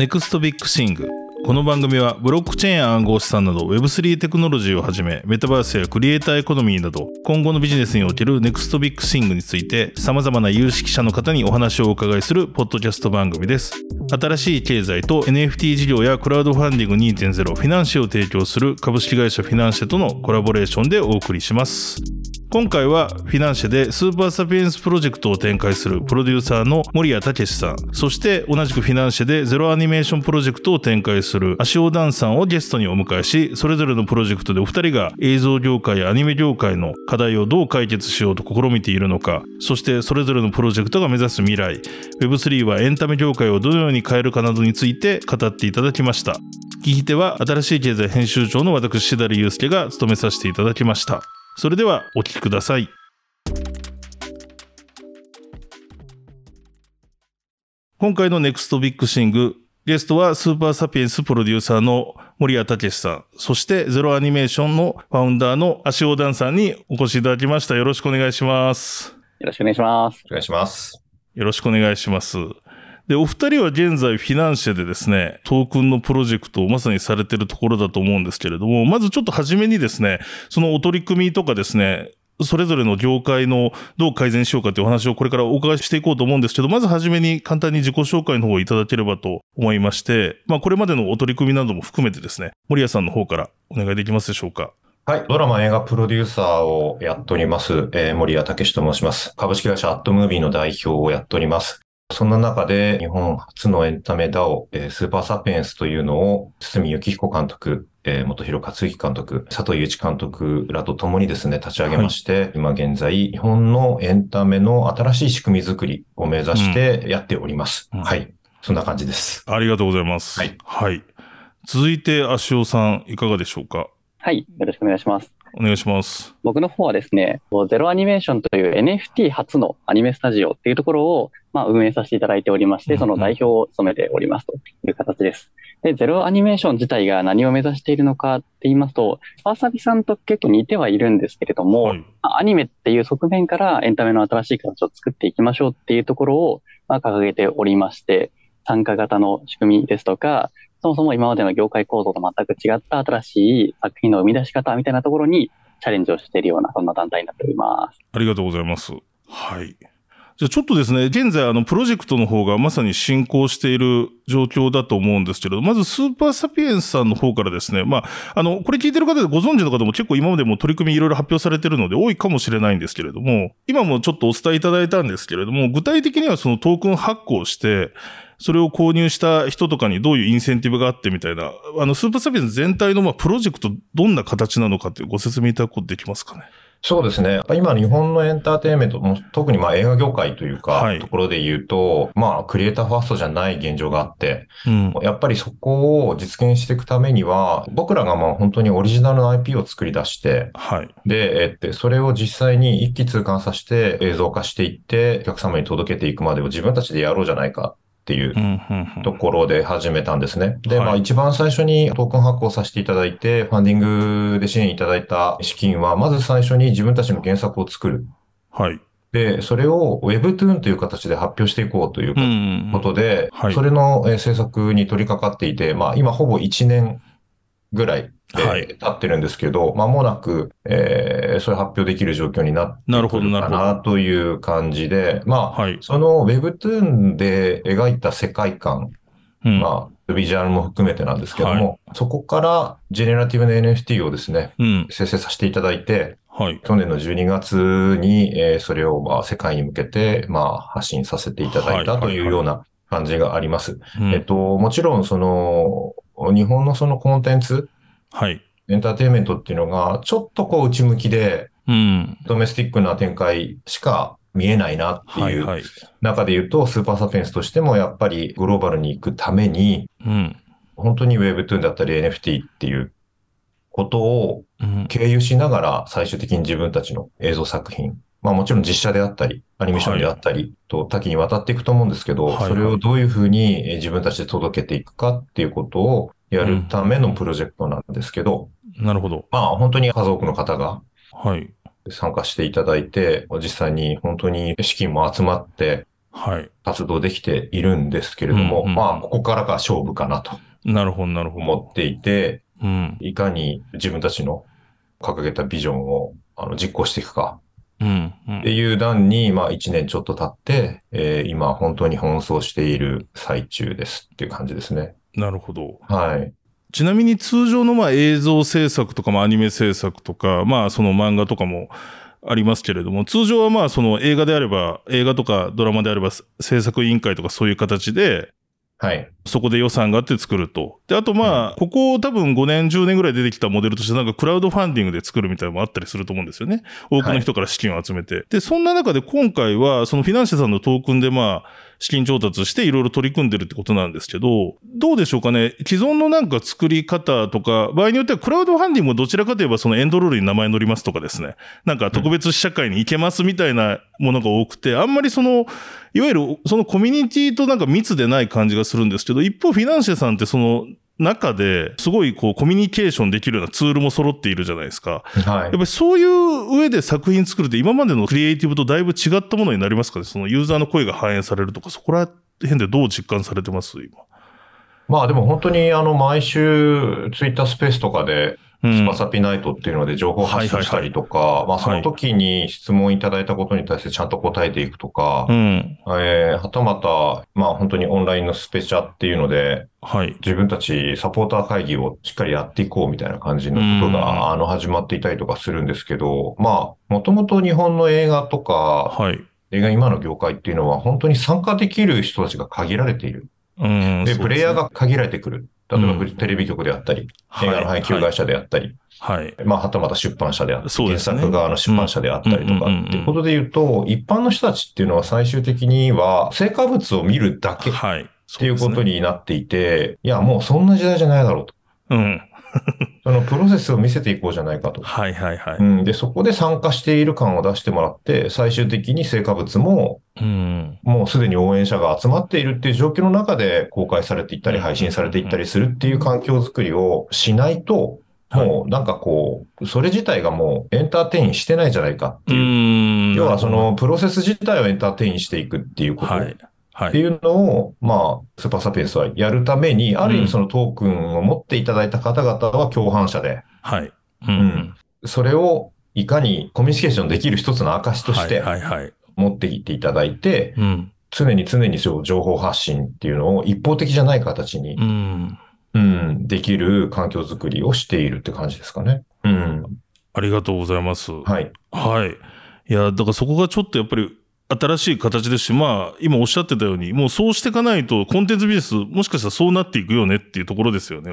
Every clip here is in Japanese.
Next Big Thing この番組はブロックチェーン暗号資産など Web3 テクノロジーをはじめメタバースやクリエイターエコノミーなど今後のビジネスにおける Next Big Thing について様々な有識者の方にお話をお伺いするポッドキャスト番組です。新しい経済と NFT 事業やクラウドファンディング2.0フィナンシェを提供する株式会社フィナンシェとのコラボレーションでお送りします。今回はフィナンシェで SUPER SAPIENSS プロジェクトを展開するプロデューサーの森谷雄さん。そして同じくフィナンシェで ZERO アニメーションプロジェクトを展開する足尾暖さんをゲストにお迎えしそれぞれのプロジェクトでお二人が映像業界やアニメ業界の課題をどう解決しようと試みているのかそしてそれぞれのプロジェクトが目指す未来 Web3 はエンタメ業界をどのように変えるかなどについて語っていただきました。聞き手は新しい経済編集長の私しだりゆうすけが務めさせていただきました。それではお聞きください今回のネクストビッグシング、ゲストはスーパーサピエンスプロデューサーの森谷武さん、そしてゼロアニメーションのファウンダーの足尾ダンさんにお越しいただきました。よろしくお願いします。よろしくお願いします。お願いします。よろしくお願いします。で、お二人は現在フィナンシェでですね、トークンのプロジェクトをまさにされてるところだと思うんですけれども、まずちょっと初めにですね、そのお取り組みとかですね、それぞれの業界のどう改善しようかというお話をこれからお伺いしていこうと思うんですけど、まずはじめに簡単に自己紹介の方をいただければと思いまして、まあこれまでのお取り組みなども含めてですね、森谷さんの方からお願いできますでしょうか？はい。ドラマ映画プロデューサーをやっております、えー森谷武と申します。株式会社アットムービーの代表をやっております。そんな中で日本初のエンタメ DAO、えースーパーサピエンスというのを堤幸彦監督、えー元広克之監督、佐藤祐一監督らと共にですね、立ち上げまして、今現在、日本のエンタメの新しい仕組み作りを目指してやっております。うんはい。そんな感じです。ありがとうございます。はい。はい。続いて、足尾さん、いかがでしょうか？はい。よろしくお願いします。お願いします。僕の方はですね、ゼロアニメーションという NFT 初のアニメスタジオっていうところを、まあ、運営させていただいておりまして、その代表を務めておりますという形です。で、ゼロアニメーション自体が何を目指しているのかって言いますと、わさびさんと結構似てはいるんですけれども、はい。まあアニメっていう側面からエンタメの新しい形を作っていきましょうっていうところを、まあ、掲げておりまして、参加型の仕組みですとか、そもそも今までの業界構造と全く違った新しい作品の生み出し方みたいなところにチャレンジをしているような、そんな団体になっております。ありがとうございます。はい。じゃあちょっとですね、現在あのプロジェクトの方がまさに進行している状況だと思うんですけれど、まずスーパーサピエンスさんの方からですね、まあ、あの、これ聞いてる方でご存知の方も結構今までも取り組みいろいろ発表されてるので多いかもしれないんですけれども、今もちょっとお伝えいただいたんですけれども、具体的にはそのトークン発行して、それを購入した人とかにどういうインセンティブがあってみたいな、あの、スーパーサピエンス全体のまあプロジェクトどんな形なのかっていうご説明いただくことできますかね？そうですね。今日本のエンターテインメント、も特にまあ映画業界というか、はいところで言うと、まあクリエイターファーストじゃない現状があって、うん。やっぱりそこを実現していくためには、僕らがまあ本当にオリジナルの IP を作り出して、はい。で、えって、それを実際に一気通貫させて映像化していって、お客様に届けていくまでを自分たちでやろうじゃないかっていう。ところで始めたんですね。で、はいまあ一番最初にトークン発行させていただいて、ファンディングで支援いただいた資金は、まず最初に自分たちの原作を作る。はい。で、それを Webtoon という形で発表していこうといううんことで、はいそれのえー制作に取り掛かっていて、まあ今ほぼ1年ぐらい、えーはい経ってるんですけど、間もなく、えーそれ発表できる状況になってくるかなるほなという感じで、まあ、はい。その Webtoon で描いた世界観、うん。まあ、ビジュアルも含めてなんですけども、はそこからジェネラティブな NFT をですね、うん。生成させていただいて、はい。去年の12月に、えーそれをまあ世界に向けて、まあ、発信させていただいたはいというような感じがあります。うんえっと、もちろん、その、日本のそのコンテンツ、はい。エンターテインメントっていうのが、ちょっとこう内向きで、うん。ドメスティックな展開しか見えないなってはいいうはい。中で言うと、スーパーサピエンスとしてもやっぱりグローバルに行くために、うん。本当に Webtoon だったり NFT っていうことをうん。経由しながら最終的に自分たちの映像作品、まあもちろん実写であったり、アニメーションであったりと多岐にわたっていくと思うんですけど、はいはいそれをどういうふうにえー自分たちで届けていくかっていうことをやるためのプロジェクトなんですけど、なるほど。まあ本当に数多くの方がはい。参加していただいて、実際に本当に資金も集まって、はい。活動できているんですけれども、うんうんまあ、ここからが勝負かなとなるほど、なるほど。思っていて、うん。いかに自分たちの掲げたビジョンをあの実行していくかうん。うってん。いう段に、まあ1年ちょっと経って、えー今本当に奔走している最中ですっていう感じですね。なるほど。はい。ちなみに通常のまあ映像制作とか、まあアニメ制作とか、まあその漫画とかもありますけれども、通常はまあその映画であれば、映画とかドラマであれば制作委員会とかそういう形で、はい。そこで予算があって作ると。で、あとまあ、ここ多分5年、10年ぐらい出てきたモデルとしてなんかクラウドファンディングで作るみたいなのもあったりすると思うんですよね。多くの人から資金を集めて。で、そんな中で今回は、そのフィナンシェさんのトークンでまあ、資金調達していろいろ取り組んでるってことなんですけど、どうでしょうかね？既存のなんか作り方とか、場合によってはクラウドファンディングもどちらかといえばそのエンドロールに名前乗りますとかですね。なんか特別試写会に行けますみたいなものが多くて、あんまりその、いわゆるそのコミュニティとなんか密でない感じがするんですけど、一方フィナンシェさんってその中ですごいこうコミュニケーションできるようなツールも揃っているじゃないですか。はいやっぱ。りそういう上で作品作るって今までのクリエイティブとだいぶ違ったものになりますかね？そのユーザーの声が反映されるとか、そこら辺でどう実感されてます？今。まあでも本当にあの毎週ツイッタースペースとかでうんスパサピナイトっていうので情報発信したりとか、まあその時に質問いただいたことに対してちゃんと答えていくとか、うん。えーはたまた、まあ本当にオンラインのスペチャっていうので、はい。自分たちサポーター会議をしっかりやっていこうみたいな感じのことうんが、あの、始まっていたりとかするんですけど、まあ、もともと日本の映画とか、はい。映画今の業界っていうのは本当に参加できる人たちが限られている。うん。で、ねプレイヤー、が限られてくる。例えばうんテレビ局であったり、はい映画の配給会社であったり、はい。まあ、はたまた出版社であったり、ね作側の出版社であったりとか、ってことで言うと、一般の人たちっていうのは最終的には成果物を見るだけっはい。ていうことに。になっていて、いや、もうそんな時代じゃないだろうと。うん。そのプロセスを見せていこうじゃないかと。はいはいはい。うん、で、そこで参加している感を出してもらって、最終的に成果物も、うん。もうすでに応援者が集まっているっていう状況の中で公開されていったり、うん配信されていったりするっていう環境づくりをしないと、はいもうなんかこう、それ自体がもうエンターテインしてないんじゃないかってういう。ん。要はそのプロセス自体をエンターテインしていくっていうこと。っていうのを、まあ、スーパーサピエンスはやるために、ある意うん味そのトークンを持っていただいた方々は共犯者で、はい。ううん。それをいかにコミュニケーションできる一つの証としてはいはいはい。持っていっていただいて、うん。常に常に情報発信っていうのを一方的じゃない形にう、ん。うん、できる環境づくりをしているって感じですかね。うん。ありがとうございます。はい。はい。いや、だからそこがちょっとやっぱり新しい形ですし、まあ、今おっしゃってたように、もうそうしていかないと、コンテンツビジネス、もしかしたらそうなっていくよねっていうところですよね。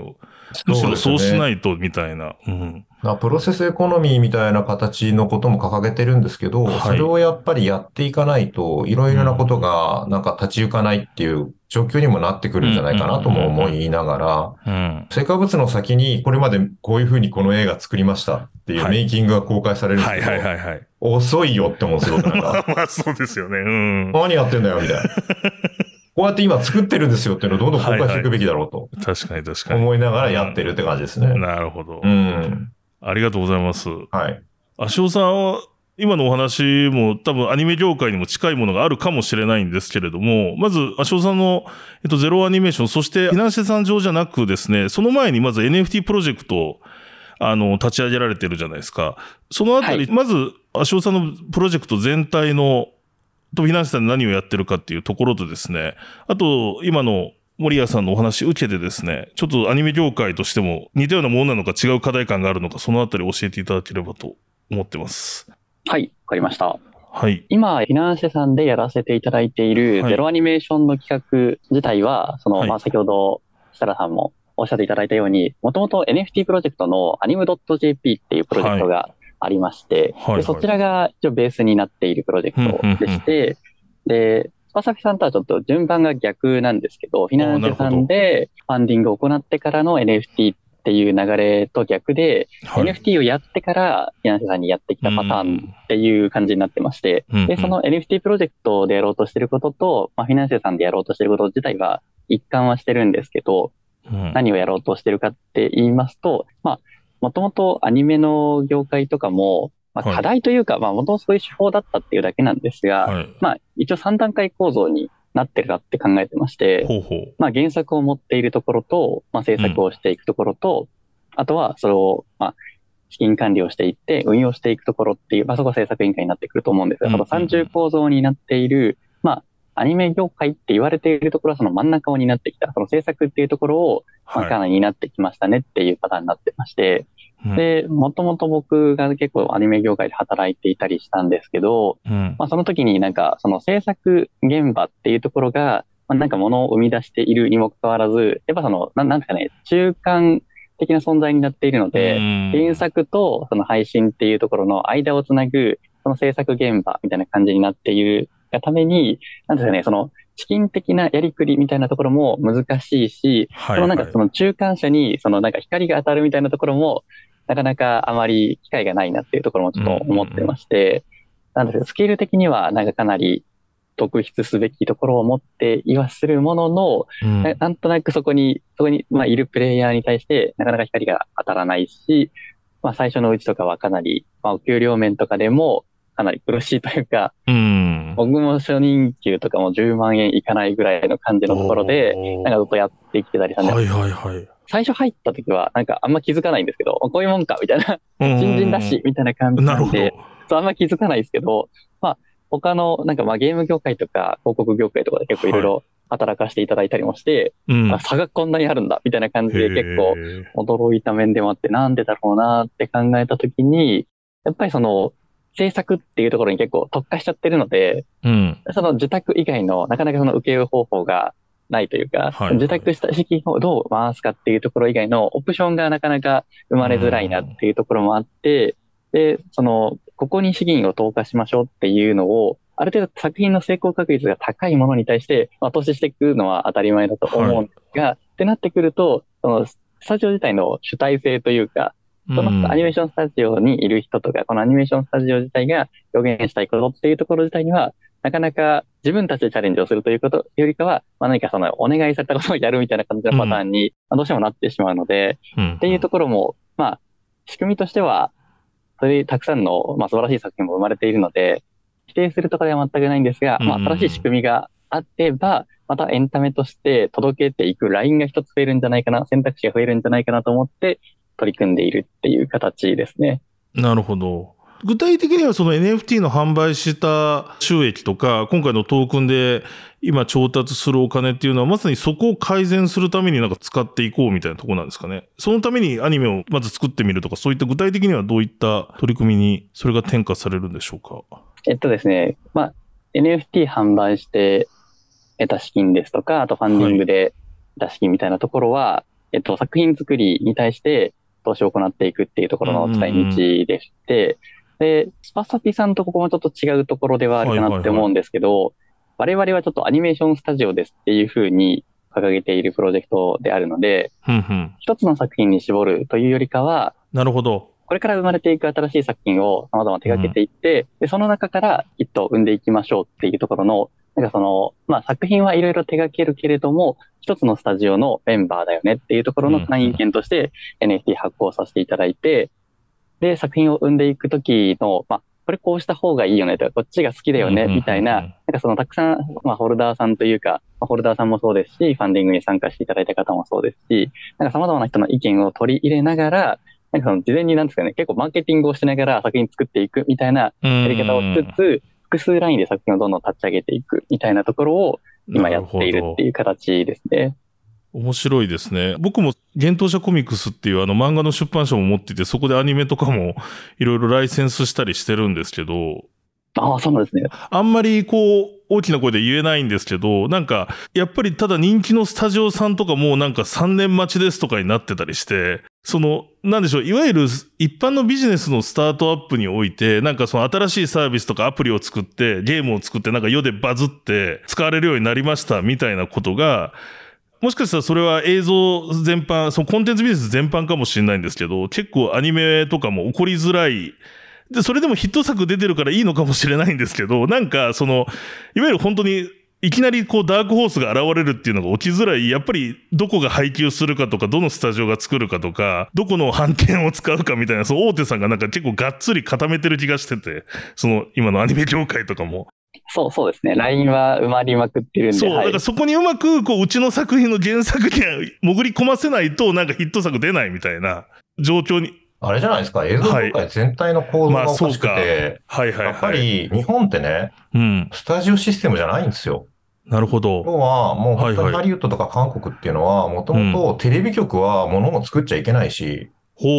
むしろそうしないいと、みたいな。うん。プロセスエコノミーみたいな形のことも掲げてるんですけど、はいそれをやっぱりやっていかないと、いろいろなことがなんか立ち行かないっていう状況にもなってくるんじゃないかなとも思いながら、うん。成果物の先にこれまでこういうふうにこの映画作りましたっていうはいメイキングが公開されるんですはいけど、はいはいはい。遅いよって思うすごくなんか、まあそうですよね。うん。何やってんだよみたいな。こうやって今作ってるんですよっていうのをどんどん公開していくべきだろうと確かに確かに。思いながらやってるって感じですね。なるほどう。ん。ありがとうございます。はい。足尾さんは、今のお話も多分アニメ業界にも近いものがあるかもしれないんですけれども、まず足尾さんの、えっと、ゼロアニメーション、そしてフィナンシェさん上じゃなくですね、その前にまず NFT プロジェクトをあの、立ち上げられてるじゃないですか。そのあたり、はいまず、足尾さんのプロジェクト全体の、とフィナンシェさんで何をやってるかっていうところとですね、あと、今の森谷さんのお話受けてですね、ちょっとアニメ業界としても似たようなものなのか違う課題感があるのか、そのあたり教えていただければと思ってます。はい、わかりました。はい。今、フィナンシェさんでやらせていただいているはいゼロアニメーションの企画自体は、その、はいまあ、先ほど設楽さんもおっしゃっていただいたように、もともと NFT プロジェクトの anim.jp っていうプロジェクトがありまして、はいはい。でそちらが一応ベースになっているプロジェクトでして、で、スパサフィさんとはちょっと順番が逆なんですけど、フィナンシェさんでファンディングを行ってからの NFT っていう流れと逆で、はい。NFT をやってからフィナンシェさんにやってきたパターンっていう感じになってまして、うんうん。で、その NFT プロジェクトでやろうとしてることと、まあ、フィナンシェさんでやろうとしてること自体は一貫はしてるんですけど、うん。何をやろうとしてるかって言いますと、まあ、もともとアニメの業界とかも、まあ、はい課題というか、まあ、元々そういう手法だったっていうだけなんですが、はい。まあ、一応3段階構造になってるなって考えてまして、ほうほう。まあ、原作を持っているところと、まあ、制作をしていくところと、あとは、それを、まあ、資金管理をしていって、運用していくところっていう、まあ、そこが制作委員会になってくると思うんですが、うんその三重構造になっている、まあ、アニメ業界って言われているところはその真ん中を担ってきた、その制作っていうところを、まあ、かはなり担ってきましたねっていうパターンになってまして、い。で、もともと僕が結構アニメ業界で働いていたりしたんですけど、うん。まあ、その時になんか、その制作現場っていうところが、まあ、なんか物を生み出しているにもかかわらず、やっぱその、なんなんですかね、中間的な存在になっているので、うん原作とその配信っていうところの間をつなぐ、その制作現場みたいな感じになっているがために、なんですかね、その、資金的なやりくりみたいなところも難しいし、はいそのなんかその中間者にそのなんか光が当たるみたいなところも、なかなかあまり機会がないなっていうところもちょっと思ってまして、なんですけど、スケール的にはなんかかなり特筆すべきところを持っていはするものの、うん。ななんとなくそこに、そこに、まあ、いるプレイヤーに対して、なかなか光が当たらないし、まあ、最初のうちとかはかなり、まあ、お給料面とかでも、かなり苦しいというか、うん。僕も初任給とかも10万円いかないぐらいの感じのところで、なんかずっとやってきてたりしたんで、はいはいはい。最初入った時は、なんかあんま気づかないんですけど、こういうもんか、みたいな、新新人だし、みたいな感じなんで、あんま気づかないですけど、まあ、他の、なんかまあゲーム業界とか広告業界とかで結構いろいろ働かせていただいたりもして、うん。あ差がこんなにあるんだ、みたいな感じで結構驚いた面でもあって、なんでだろうなって考えたときに、やっぱりその、制作っていうところに結構特化しちゃってるので、うん。その受託以外のなかなかその受け負う方法がないというか、はい受託した資金をどう回すかっていうところ以外のオプションがなかなか生まれづらいなっていうところもあって、で、その、ここに資金を投下しましょうっていうのを、ある程度作品の成功確率が高いものに対して、まあ、投資していくのは当たり前だと思うんですが、ってなってくると、その、スタジオ自体の主体性というか、そのアニメーションスタジオにいる人とか、このアニメーションスタジオ自体が表現したいことっていうところ自体には、なかなか自分たちでチャレンジをするということよりかは、まあ、何かそのお願いされたことをやるみたいな感じのパターンに、まあどうしてもなってしまうので、うん。っていうところも、まあ、仕組みとしては、そういうたくさんの、まあ、素晴らしい作品も生まれているので、否定するとかでは全くないんですが、まあ、うん。新しい仕組みがあれば、またエンタメとして届けていくラインが一つ増えるんじゃないかな、選択肢が増えるんじゃないかなと思って取り組んでいるっていう形ですね。なるほど。具体的にはその NFT の販売した収益とか、今回のトークンで今調達するお金っていうのはまさにそこを改善するためになんか使っていこうみたいなところなんですかね。そのためにアニメをまず作ってみるとか、そういった具体的にはどういった取り組みにそれが転嫁されるんでしょうか。えっとですね、まあ、NFT 販売して得た資金ですとか、あとファンディングで得た資金みたいなところは、えっと、作品作りに対して投資を行っていくっていうところの使い道でして、で、スパサピさんとここもちょっと違うところではあるかなって思うんですけど、我々はちょっとアニメーションスタジオですっていうふうに掲げているプロジェクトであるので、ふんふん。一つの作品に絞るというよりかは、なるほど。これから生まれていく新しい作品を様々手掛けていって、で、その中から一頭生んでいきましょうっていうところの、なんかその、まあ作品はいろいろ手掛けるけれども、一つのスタジオのメンバーだよねっていうところの会員権として NFT 発行させていただいて、で、作品を生んでいくときの、まあ、これこうした方がいいよねとか、こっちが好きだよね、みたいな、なんかそのたくさん、まあ、ホルダーさんというか、まあホルダーさんもそうですし、ファンディングに参加していただいた方もそうですし、なんか様々な人の意見を取り入れながら、なんかその事前になんですかね、結構マーケティングをしながら作品作っていくみたいなややり方をしつつ、複数ラインで作品をどんどん立ち上げていくみたいなところを今やっているっていう形ですね。面白いですね。僕も、幻冬舎コミックスっていうあの漫画の出版社も持っていて、そこでアニメとかもいろいろライセンスしたりしてるんですけど、ああ、そうなんですね。あんまりこう、大きな声で言えないんですけど、なんか、やっぱりただ人気のスタジオさんとかもなんか3年待ちですとかになってたりして、その、なんでしょう、いわゆる一般のビジネスのスタートアップにおいて、なんかその新しいサービスとかアプリを作って、ゲームを作ってなんか世でバズって使われるようになりましたみたいなことが、もしかしたらそれは映像全般、そのコンテンツビジネス全般かもしれないんですけど、結構アニメとかも起こりづらい。で、それでもヒット作出てるからいいのかもしれないんですけど、なんかその、いわゆる本当にいきなりこうダークホースが現れるっていうのが起きづらい、やっぱりどこが配給するかとか、どのスタジオが作るかとか、どこの版権を使うかみたいな、その大手さんがなんか結構がっつり固めてる気がしてて、その今のアニメ業界とかも。そうそうですね。LINE は埋まりまくってるんで。そう、はいだからそこにうまく、こう、うちの作品の原作には潜り込ませないと、なんかヒット作出ないみたいな状況に。あれじゃないですか、映像業界全体の構造がおかしくて、はいはいはい。やっぱ、り日本ってね、うん。スタジオシステムじゃないんですよ。なるほど。要は、もう本当にハリウッドとか韓国っていうのは、もともとテレビ局は物を作っちゃいけないし、ほう。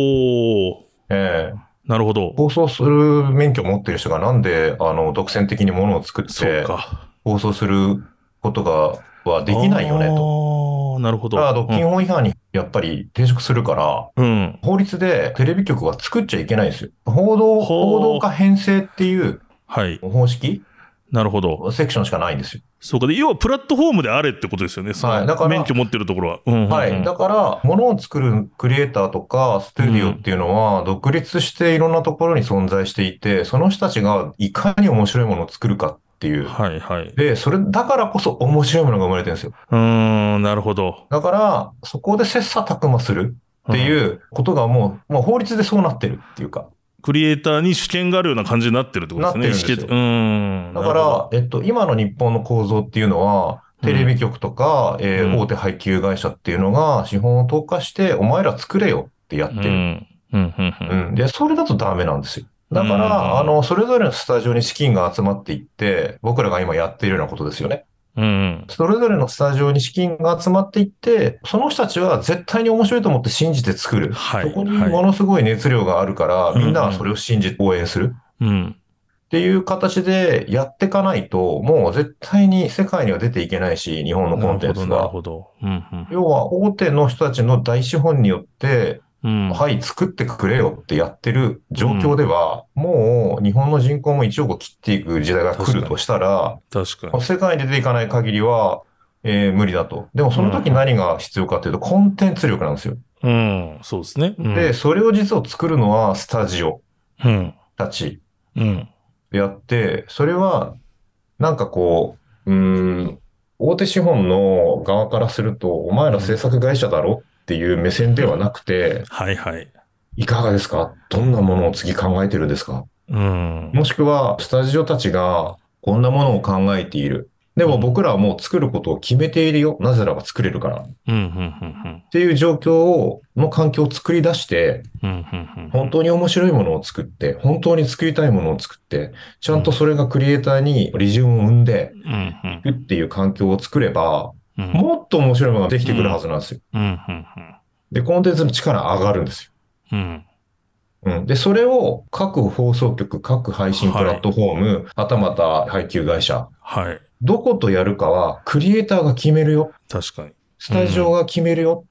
ええなるほど。放送する免許を持ってる人がなんで、あの、独占的に物を作ってか。放送することが、はできないよねと。なるほど。だから、独禁法違反にやっぱり抵触するから、うん。うん。法律でテレビ局は作っちゃいけないんですよ。報道、報道化編成っていうはい。方式なるほど。セクションしかないんですよ。そうか。で、要はプラットフォームであれってことですよね。はいだから免許持ってるところは。うんうんうんはい。だから、物を作るクリエイターとか、スタジオっていうのは、独立していろんなところに存在していて、その人たちがいかに面白いものを作るかっていう。はいはい。で、それ、だからこそ面白いものが生まれてるんですよ。うーん、なるほど。だから、そこで切磋琢磨するっていうことがもう、もう法律でそうなってるっていうか。クリエイターに主権があるような感じになってるってことですね。なってるんですよ。だから、えっと、今の日本の構造っていうのは、テレビ局とか、えーうん大手配給会社っていうのが資本を投下して、お前ら作れよってやってる。ん。うん、うん、うん。うん。で、それだとダメなんですよ。だから、うんあの、それぞれのスタジオに資金が集まっていって、僕らが今やっているようなことですよね。うん、うん。それぞれのスタジオに資金が集まっていって、その人たちは絶対に面白いと思って信じて作る。はいそこにものすごい熱量があるから、はいみんなはそれを信じて応援する。うん。っていう形でやっていかないと、もう絶対に世界には出ていけないし、日本のコンテンツなるが。ほど。なるほど。うん、要は大手の人たちの大資本によって、うん。うん。はい、作ってくれよってやってる状況では、もう日本の人口も1億切っていく時代が来るとしたら、確かに。世界に出ていかない限りは、えー無理だと。でもその時何が必要かっていうと、コンテンツ力なんですよ。うん。そうですね。うん、で、それを実を作るのはスタジオうん。たちうん。でやって、それは、なんかこう、うーん、大手資本の側からすると、お前ら制作会社だろっていう目線ではなくて、はいはい。いかがですか？どんなものを次考えてるんですか？うん。もしくは、スタジオたちがこんなものを考えている。でも僕らはもう作ることを決めているよ。なぜならば作れるから。っていう状況を、の環境を作り出して。本当に面白いものを作って、本当に作りたいものを作って、ちゃんとそれがクリエイターにリジウムを生んでいくっていう環境を作れば、うん。もっと面白いものができてくるはずなんですよ。で、コンテンツの力上がるんですよ。うん。うん。で、それを各放送局、各配信プラットフォーム、はたまた配給会社、はい。どことやるかはクリエイターが決めるよ。確かに。スタジオが決めるよ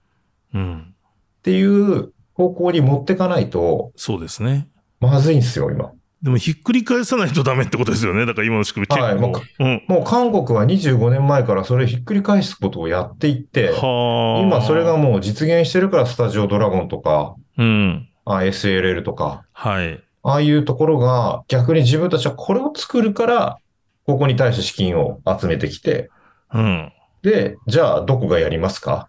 うん。っていう方向に持ってかないと、そうですね。まずいんですよ、今。でもひっくり返さないとダメってことですよね。だから今の仕組み結構。はいもううん。もう韓国は25年前からそれひっくり返すことをやっていって、はあ。今それがもう実現してるからスタジオドラゴンとか、うん。あ SLL とか、はい。ああいうところが逆に自分たちはこれを作るから、ここに対して資金を集めてきて、うん。で、じゃあどこがやりますか？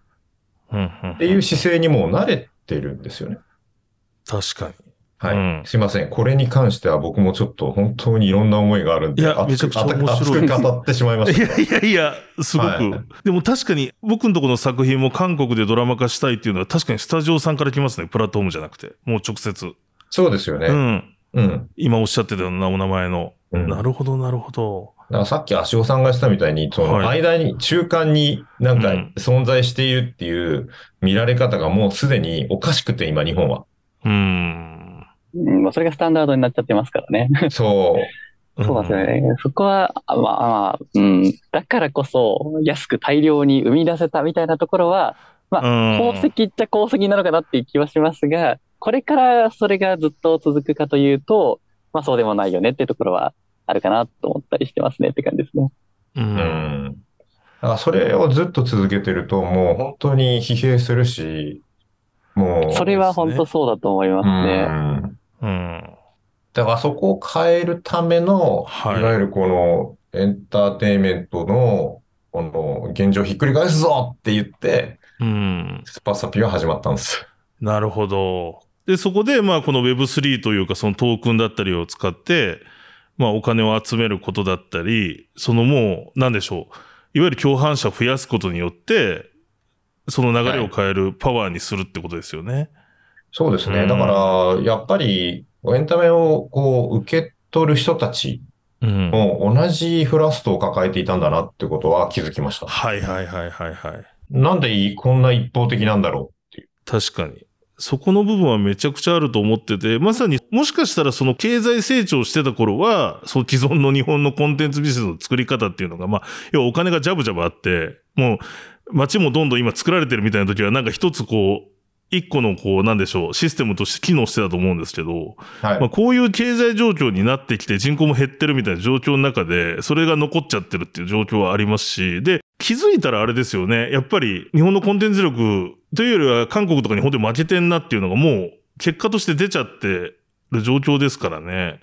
うん。うん。っていう姿勢にもう慣れてるんですよね。確かに。はい。うんすいません。これに関しては僕もちょっと本当にいろんな思いがあるんで、いや熱めちゃくちゃ面白い熱く語ってしまいまいした。やいやいや、すごく。はいでも確かに僕のところの作品も韓国でドラマ化したいっていうのは確かにスタジオさんから来ますね。プラットフォームじゃなくて。もう直接。そうですよね。うん。うん。今おっしゃってたようなお名前の。うんなるほど、なるほど。さっき足尾さんがしたみたいに、そのはい間に、中間になんかうん存在しているっていう見られ方がもうすでにおかしくて、今日本は。うーん。うん、もうそれがスタンダードになっちゃってますからね。そう。そうなんですよね。そこは、あまあまあ、うん。だからこそ、安く大量に生み出せたみたいなところは、まうん。功績っちゃ功績なのかなっていう気はしますが、これからそれがずっと続くかというと、まあそうでもないよねっていうところはあるかなと思ったりしてますねって感じですね。う。うんん。だからそれをずっと続けてると、もう本当に疲弊するし、もう。それは本当そうだと思いますね。うんうん。だからそこを変えるための、はいい、わゆるこのエンターテインメントの、この、現状ひっくり返すぞって言って、うん。スパサピは始まったんです。なるほど。で、そこで、まあ、この Web3 というか、そのトークンだったりを使って、まあ、お金を集めることだったり、そのもう、なんでしょう。いわゆる共犯者を増やすことによって、その流れを変えるパワーにするってことですよね。そうですね。うんだから、やっぱり、エンタメをこう、受け取る人たちうん。も同じフラストを抱えていたんだなってことは気づきました。はいはいはいはいはい。なんでいこんな一方的なんだろうっていう。確かに。そこの部分はめちゃくちゃあると思ってて、まさにもしかしたらその経済成長してた頃は、その既存の日本のコンテンツビジネスの作り方っていうのが、まあ、要はお金がジャブジャブあって、もう街もどんどん今作られてるみたいな時はなんか一つこう、一個のこう、なんでしょう、システムとして機能してたと思うんですけど、はい。まあ、こういう経済状況になってきて人口も減ってるみたいな状況の中で、それが残っちゃってるっていう状況はありますし、で、気づいたらあれですよね。やっぱり日本のコンテンツ力というよりは韓国とかに本当に負けてんなっていうのがもう結果として出ちゃってる状況ですからね。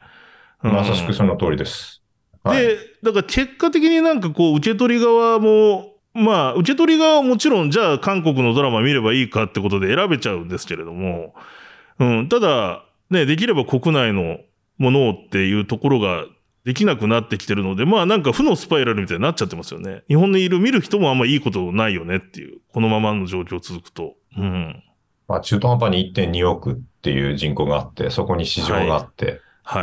うんまさしくその通りです。はい。で、だから結果的になんかこう、受け取り側も、まあ、受け取り側はもちろん、じゃあ韓国のドラマ見ればいいかってことで選べちゃうんですけれども、うん、ただ、ね、できれば国内のものっていうところができなくなってきてるので、まあなんか負のスパイラルみたいになっちゃってますよね。日本にいる見る人もあんまいいことないよねっていう、このままの状況続くと。うん。まあ、中途半端に1.2億っていう人口があって、そこに市場があって、はい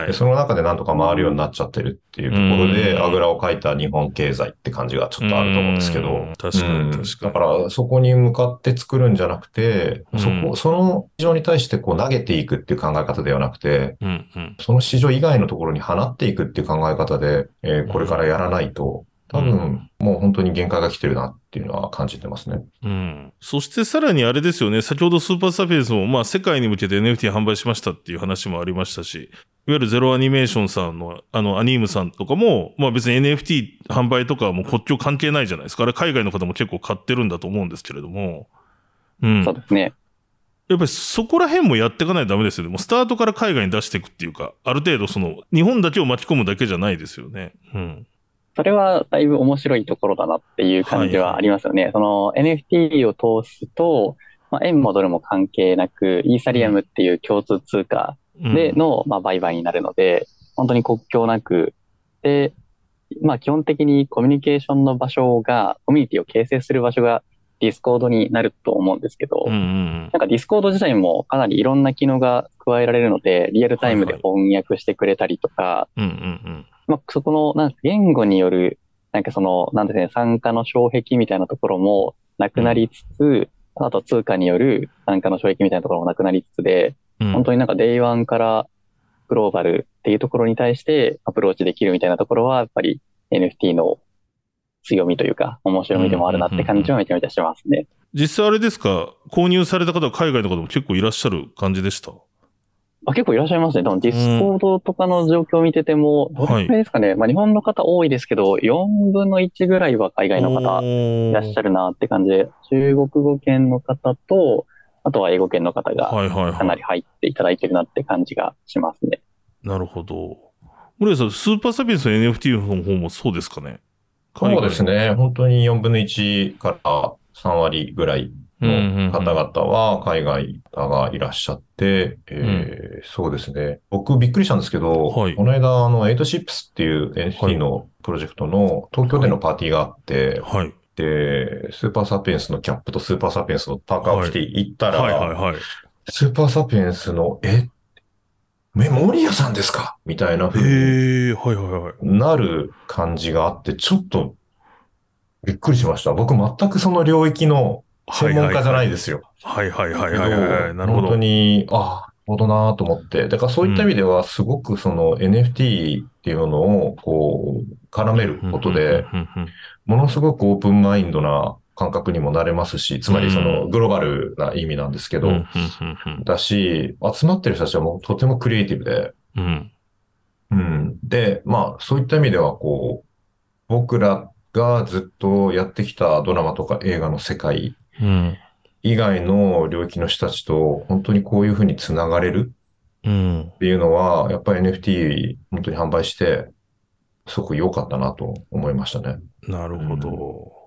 で。その中でなんとか回るようになっちゃってるっていうところで、うんあぐらをかいた日本経済って感じがちょっとあると思うんですけどうん。確かにうん確かにだから、そこに向かって作るんじゃなくて、そうんこ、その市場に対してこう投げていくっていう考え方ではなくて、うんうん。その市場以外のところに放っていくっていう考え方で、えーこれからやらないと、多うん分、もう本当に限界が来てるなっていうのは感じてますね。うん。そしてさらにあれですよね、先ほどスーパーサピエンスも、まあ世界に向けて NFT 販売しましたっていう話もありましたし、いわゆるゼロアニメーションさんの、あの、アニームさんとかも、まあ別に NFT 販売とかはもう国境関係ないじゃないですか。あれ海外の方も結構買ってるんだと思うんですけれども。うん。そうですね。やっぱりそこら辺もやっていかないとダメですよね。もうスタートから海外に出していくっていうか、ある程度その、日本だけを巻き込むだけじゃないですよね。うん。それはだいぶ面白いところだなっていう感じはありますよね。その NFT を通すと、まあ、円もドルも関係なく、イーサリアムっていう共通通貨うんでの、まあ、売買になるので、本当に国境なく、で、まあ基本的にコミュニケーションの場所が、コミュニティを形成する場所がディスコードになると思うんですけど、うんうんなんかディスコード自体もかなりいろんな機能が加えられるので、リアルタイムで翻訳してくれたりとか、まあ、そこの、なんか言語による、なんかその、なんですね、参加の障壁みたいなところもなくなりつつ、あと通貨による参加の障壁みたいなところもなくなりつつで、うん。本当になんか Day1 からグローバルっていうところに対してアプローチできるみたいなところは、やっぱり NFT の強みというか、面白みでもあるなって感じはめちゃめちゃしますね。実際あれですか、購入された方は海外の方も結構いらっしゃる感じでした？あ結構いらっしゃいますね。多分ディスコードとかの状況を見てても、どれくらいですかね？まあ日本の方多いですけど、4分の1ぐらいは海外の方いいらっしゃるなって感じで、中国語圏の方と、あとは英語圏の方がはいはいは。かなり入っていただいてるなって感じがしますね。なるほど。森谷さん、 SUPER SAPIENSS の NFT の方もそうですかね？そうです。ね。本当に4分の1から3割ぐらいの方々は海外がいらっしゃって、えーそうですね。僕びっくりしたんですけど、はいこの間、あの、8シップスっていう NFT のプロジェクトの東京でのパーティーがあって、はい。で、スーパーサピエンスのキャップとスーパーサピエンスのパーカーを着て行ったら、はいはいはい。スーパーサピエンスの、え、メモリアさんですか？みたいな風に。なる感じがあって、ちょっとびっくりしました。僕全くその領域の専門家じゃないですよ。はいはいはいはいはい。なるほど。本当に、ああ、ほどなと思って。だからそういった意味では、すごくその NFT っていうのを、こう、絡めることで、うんうんうんものすごくオープンマインドな感覚にもなれますし、つまりそのグローバルな意味なんですけど、だし、集まってる人たちはもうとてもクリエイティブで、うん。うん。で、まあ、そういった意味では、こう、僕らがずっとやってきたドラマとか映画の世界うん。以外の領域の人たちと、本当にこういうふうにつながれるうん。っていうのは、やっぱり NFT 本当に販売して、すごく良かったなと思いましたね。なるほど。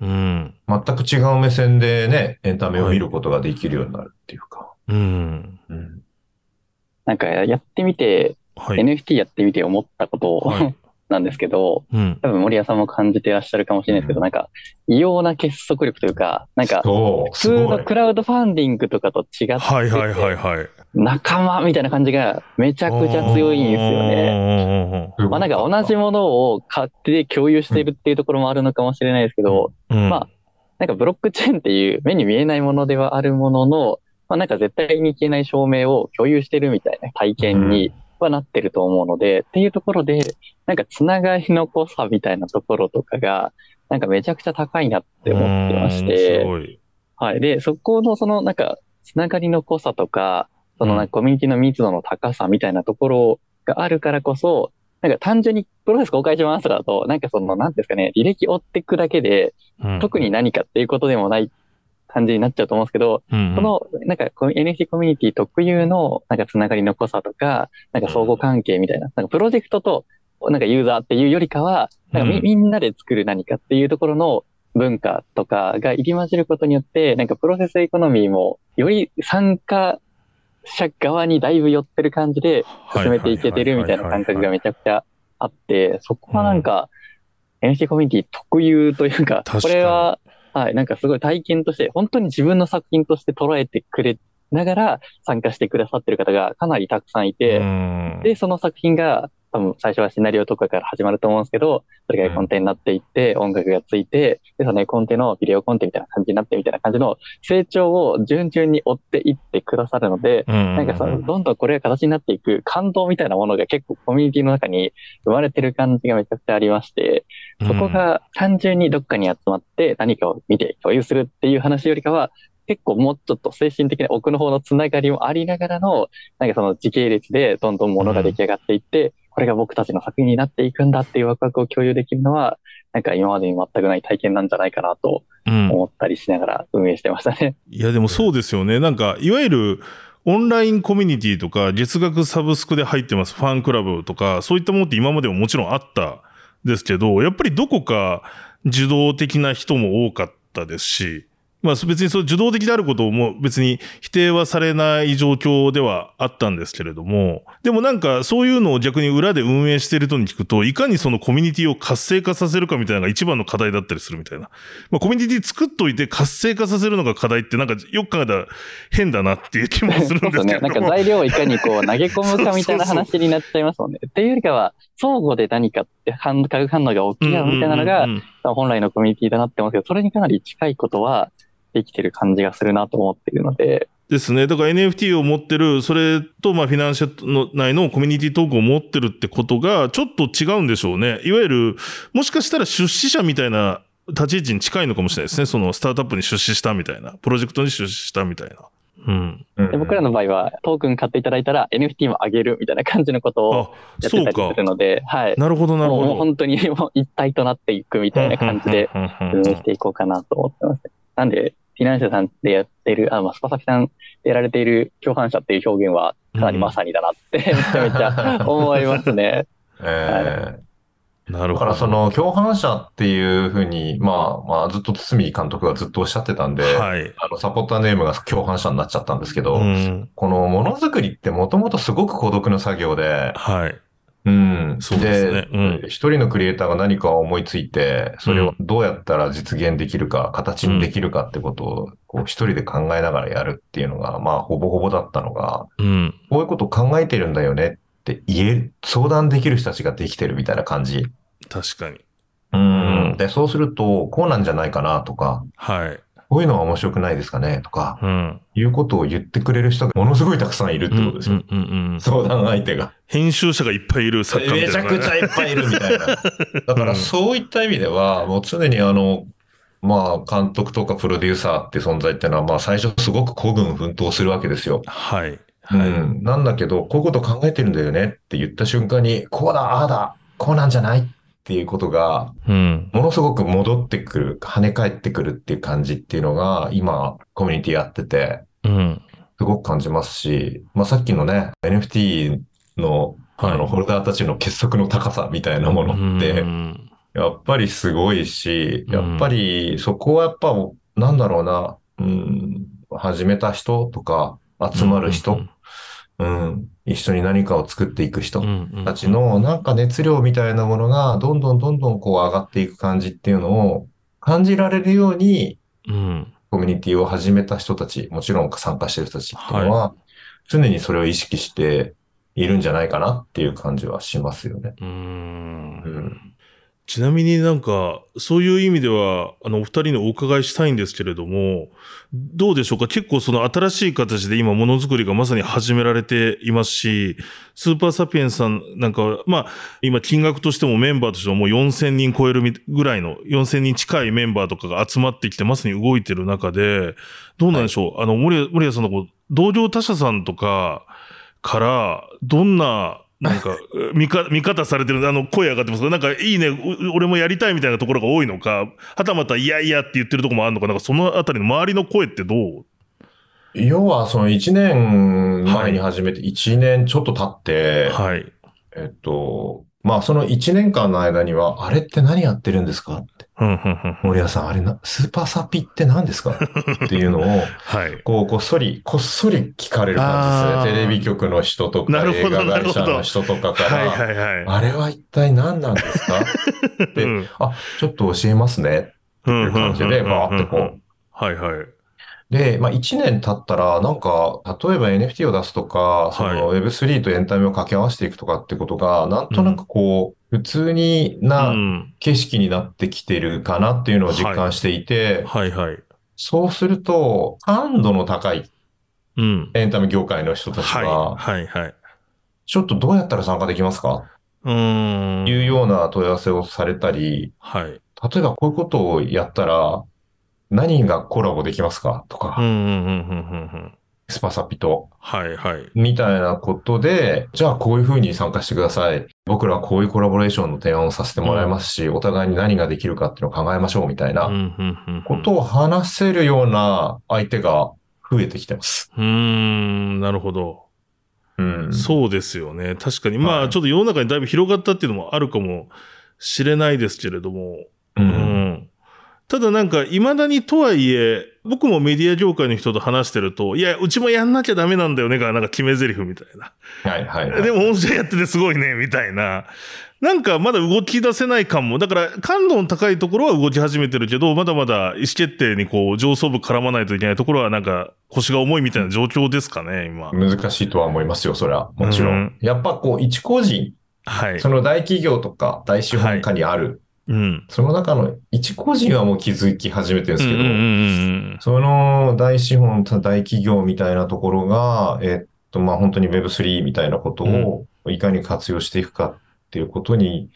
うん。全く違う目線でね、エンタメを見ることができるようになるっていうか。うん。うん。なんかやってみて、はい。NFT やってみて思ったことはい なんですけど、うん。多分森谷さんも感じてらっしゃるかもしれないですけど、うんなんか異様な結束力というか、なんかそう、普。通のクラウドファンディングとかと違って、はいはいはいはい。仲間みたいな感じがめちゃくちゃ強いんですよね。ね。まあなんか同じものを買って共有しているっていうところもあるのかもしれないですけど、うんまあなんかブロックチェーンっていう目に見えないものではあるものの、まあなんか絶対に消えない証明を共有してるみたいな体験にはなってると思うので、っていうところで、なんかつながりの濃さみたいなところとかが、なんかめちゃくちゃ高いなって思ってましうんて。はい。で、そこのそのなんか、つながりの濃さとか、そのなんかコミュニティの密度の高さみたいなところがあるからこそ、なんか単純にプロセス公開しますだと、なんかその、なんですかね、履歴追っていくだけで、うん。特に何かっていうことでもない感じになっちゃうと思うんですけど、うんこの、なんか NFT コミュニティ特有の、なんかつながりの濃さとか、なんか相互関係みたいな、なんかプロジェクトと、なんかユーザーっていうよりかは、なんかみ,、うん。みんなで作る何かっていうところの文化とかが入り混じることによって、なんかプロセスエコノミーも、より参加者側にだいぶ寄ってる感じで進めていけてるみたいな感覚がめちゃくちゃあって、そこはなんか、NFT コミュニティ特有というか、確かに。これは、はい、なんかすごい体験として、本当に自分の作品として捉えてくれながら参加してくださってる方がかなりたくさんいて、うん。で、その作品が、多分最初はシナリオとかから始まると思うんですけど、それが絵コンテになっていって、音楽がついて、で、その絵コンテのビデオコンテみたいな感じになってみたいな感じの成長を順々に追っていってくださるので、ななんかその、どんどんこれが形になっていく感動みたいなものが結構コミュニティの中に生まれてる感じがめちゃくちゃありまして、そこが単純にどっかに集まって何かを見て共有するっていう話よりかは、結構もうちょっと精神的な奥の方のつながりもありながらの、なんかその時系列でどんどんものが出来上がっていって、これが僕たちの作品になっていくんだっていうワクワクを共有できるのは、なんか今までに全くない体験なんじゃないかなとうん思ったりしながら運営してましたね。いやでもそうですよね。なんか、いわゆる、オンラインコミュニティとか、月額サブスクで入ってます、ファンクラブとか、そういったものって今までももちろんあったですけど、やっぱりどこか受動的な人も多かったですし、まあ別にそう受動的であることも別に否定はされない状況ではあったんですけれども、でもなんかそういうのを逆に裏で運営している人に聞くと、いかにそのコミュニティを活性化させるかみたいなのが一番の課題だったりするみたいな。まあコミュニティ作っといて活性化させるのが課題ってなんかよく考えたら変だなっていう気もするん そうですけれども。なんか材料をいかにこう投げ込むかみたいな話になっちゃいますもんね。っていうよりかは、相互で何かって反応が起き合うみたいなのがうんうんうん本来のコミュニティだなって思うんですけど、それにかなり近いことはできてる感じがするなと思っているので、ですね。だから NFT を持ってる、それと、まあ、フィナンシャルの内のコミュニティトークを持ってるってことが、ちょっと違うんでしょうね。いわゆる、もしかしたら出資者みたいな立ち位置に近いのかもしれないですね。そのスタートアップに出資したみたいな、プロジェクトに出資したみたいな。うん。うんで僕らの場合はトークン買っていただいたら NFT もあげるみたいな感じのことをあ、やってたりす。るので、はい。なるほど、なるほど。本当にもう一体となっていくみたいな感じで運営していこうかなと思ってます。なんで、フィナンシャルさんでやってる、あ、まあ、スパサキさんでやられている共犯者っていう表現はかなりまさにだなって、めちゃめちゃ思いますね。えなるほど。ーだからその共犯者っていうふうに、まあまあずっと堤監督がずっとおっしゃってたんで、はい。あのサポーターネームが共犯者になっちゃったんですけど、うん。このものづくりってもともとすごく孤独な作業で、はい。うん。そうですねうん一人のクリエイターが何かを思いついて、それをどうやったら実現できるか、形にできるかってことを、こう一人で考えながらやるっていうのが、まあほぼほぼだったのが、うん。こういうことを考えてるんだよねって言える、相談できる人たちができてるみたいな感じ。確かに。うん。うんで、そうすると、こうなんじゃないかなとか、はい。こういうのは面白くないですかねとか、うん。いうことを言ってくれる人がものすごいたくさんいるってことですよ。うんうんうんうん相談相手が。編集者がいっぱいいる作家みたいなね。めちゃくちゃいっぱいいるみたいな。だからそういった意味では、もう常にあの、まあ監督とかプロデューサーって存在っていうのは、まあ最初すごく孤軍奮闘するわけですよ。はい。うはい。ん。なんだけど、こういうこと考えてるんだよねって言った瞬間に、こうだ、ああだ、こうなんじゃないっていうことが、うん。ものすごく戻ってくる、跳ね返ってくるっていう感じっていうのが、今、コミュニティやってて、うん。すごく感じますし、まあさっきのね、NFT のはいあの、ホルダーたちの結束の高さみたいなものってう、んやっぱりすごいし、うんやっぱりそこはやっぱ、なんだろうな、うん、始めた人とか、集まる人、うん、一緒に何かを作っていく人たちのなんか熱量みたいなものがどんどんどんどんこう上がっていく感じっていうのを感じられるようにうん。コミュニティを始めた人たち、もちろん参加してる人たちっていうのは、常にそれを意識しているんじゃないかなっていう感じはしますよね。うーん。うんちなみになんか、そういう意味では、あの、お二人にお伺いしたいんですけれども、どうでしょうか？結構その新しい形で今ものづくりがまさに始められていますし、スーパーサピエンスさんなんかは、まあ、今金額としてもメンバーとしてももう4000人超えるみぐらいの、4000人近いメンバーとかが集まってきてまさに動いてる中で、どうなんでしょう、あの、森谷森谷さんのこう同業他社さんとかから、どんな、なんか、見か、見方されてる、あの、声上がってますかなんか、いいね、う俺もやりたいみたいなところが多いのか、はたまた、いやいやって言ってるところもあるのか、なんか、そのあたりの周りの声ってどう？要はその1年前に始めて1年ちょっと経って、はい。えっと、まあその1年間の間には、あれって何やってるんですか？森谷さん、あれな、スーパーサピって何ですか？っていうのを、はい。こう、こっそり、こっそり聞かれる感じですね。テレビ局の人とか、映画会社の人とかから、はいはいはい。あれは一体何なんですか？でうんあ、ちょっと教えますね。うんいう感じでバーってこう。はいはい。で、まあ1年経ったら、なんか、例えば NFT を出すとか、その Web3 とエンタメを掛け合わせていくとかってことが、なんとなくこう、普通にう。なん景色になってきてるかなっていうのを実感していて、はいはい。そうすると、感度の高いうん。エンタメ業界の人たちはい。が、はいはい。ちょっとどうやったら参加できますか？うーん。いうような問い合わせをされたり、はい。例えばこういうことをやったら、何がコラボできますか？とか、うんうんうんうんうんうん。スパサピと、はいはい。みたいなことで、じゃあこういうふうに参加してください。僕らはこういうコラボレーションの提案をさせてもらいますし、お互いに何ができるかっていうのを考えましょうみたいなことを話せるような相手が増えてきてます。うーん、なるほど。うん。そうですよね。確かに。まあ、はいちょっと世の中にだいぶ広がったっていうのもあるかもしれないですけれども。う。うんん。ただなんか、未だにとはいえ、僕もメディア業界の人と話してると、いや、うちもやんなきゃダメなんだよねが、なんか決め台詞みたいな。はいはい、はい。でも、御社やっててすごいね、みたいな。なんか、まだ動き出せない感も。だから、感度の高いところは動き始めてるけど、まだまだ意思決定にこう、上層部絡まないといけないところは、なんか、腰が重いみたいな状況ですかね、今。難しいとは思いますよ、それは。もちろん。うんやっぱこう、一個人、はい。その大企業とか大資本家にある、うん。その中の一個人はもう気づき始めてるんですけど、うんうんうんその大資本、大企業みたいなところが、えっと、まあ、本当に Web3 みたいなことをいかに活用していくかっていうことに、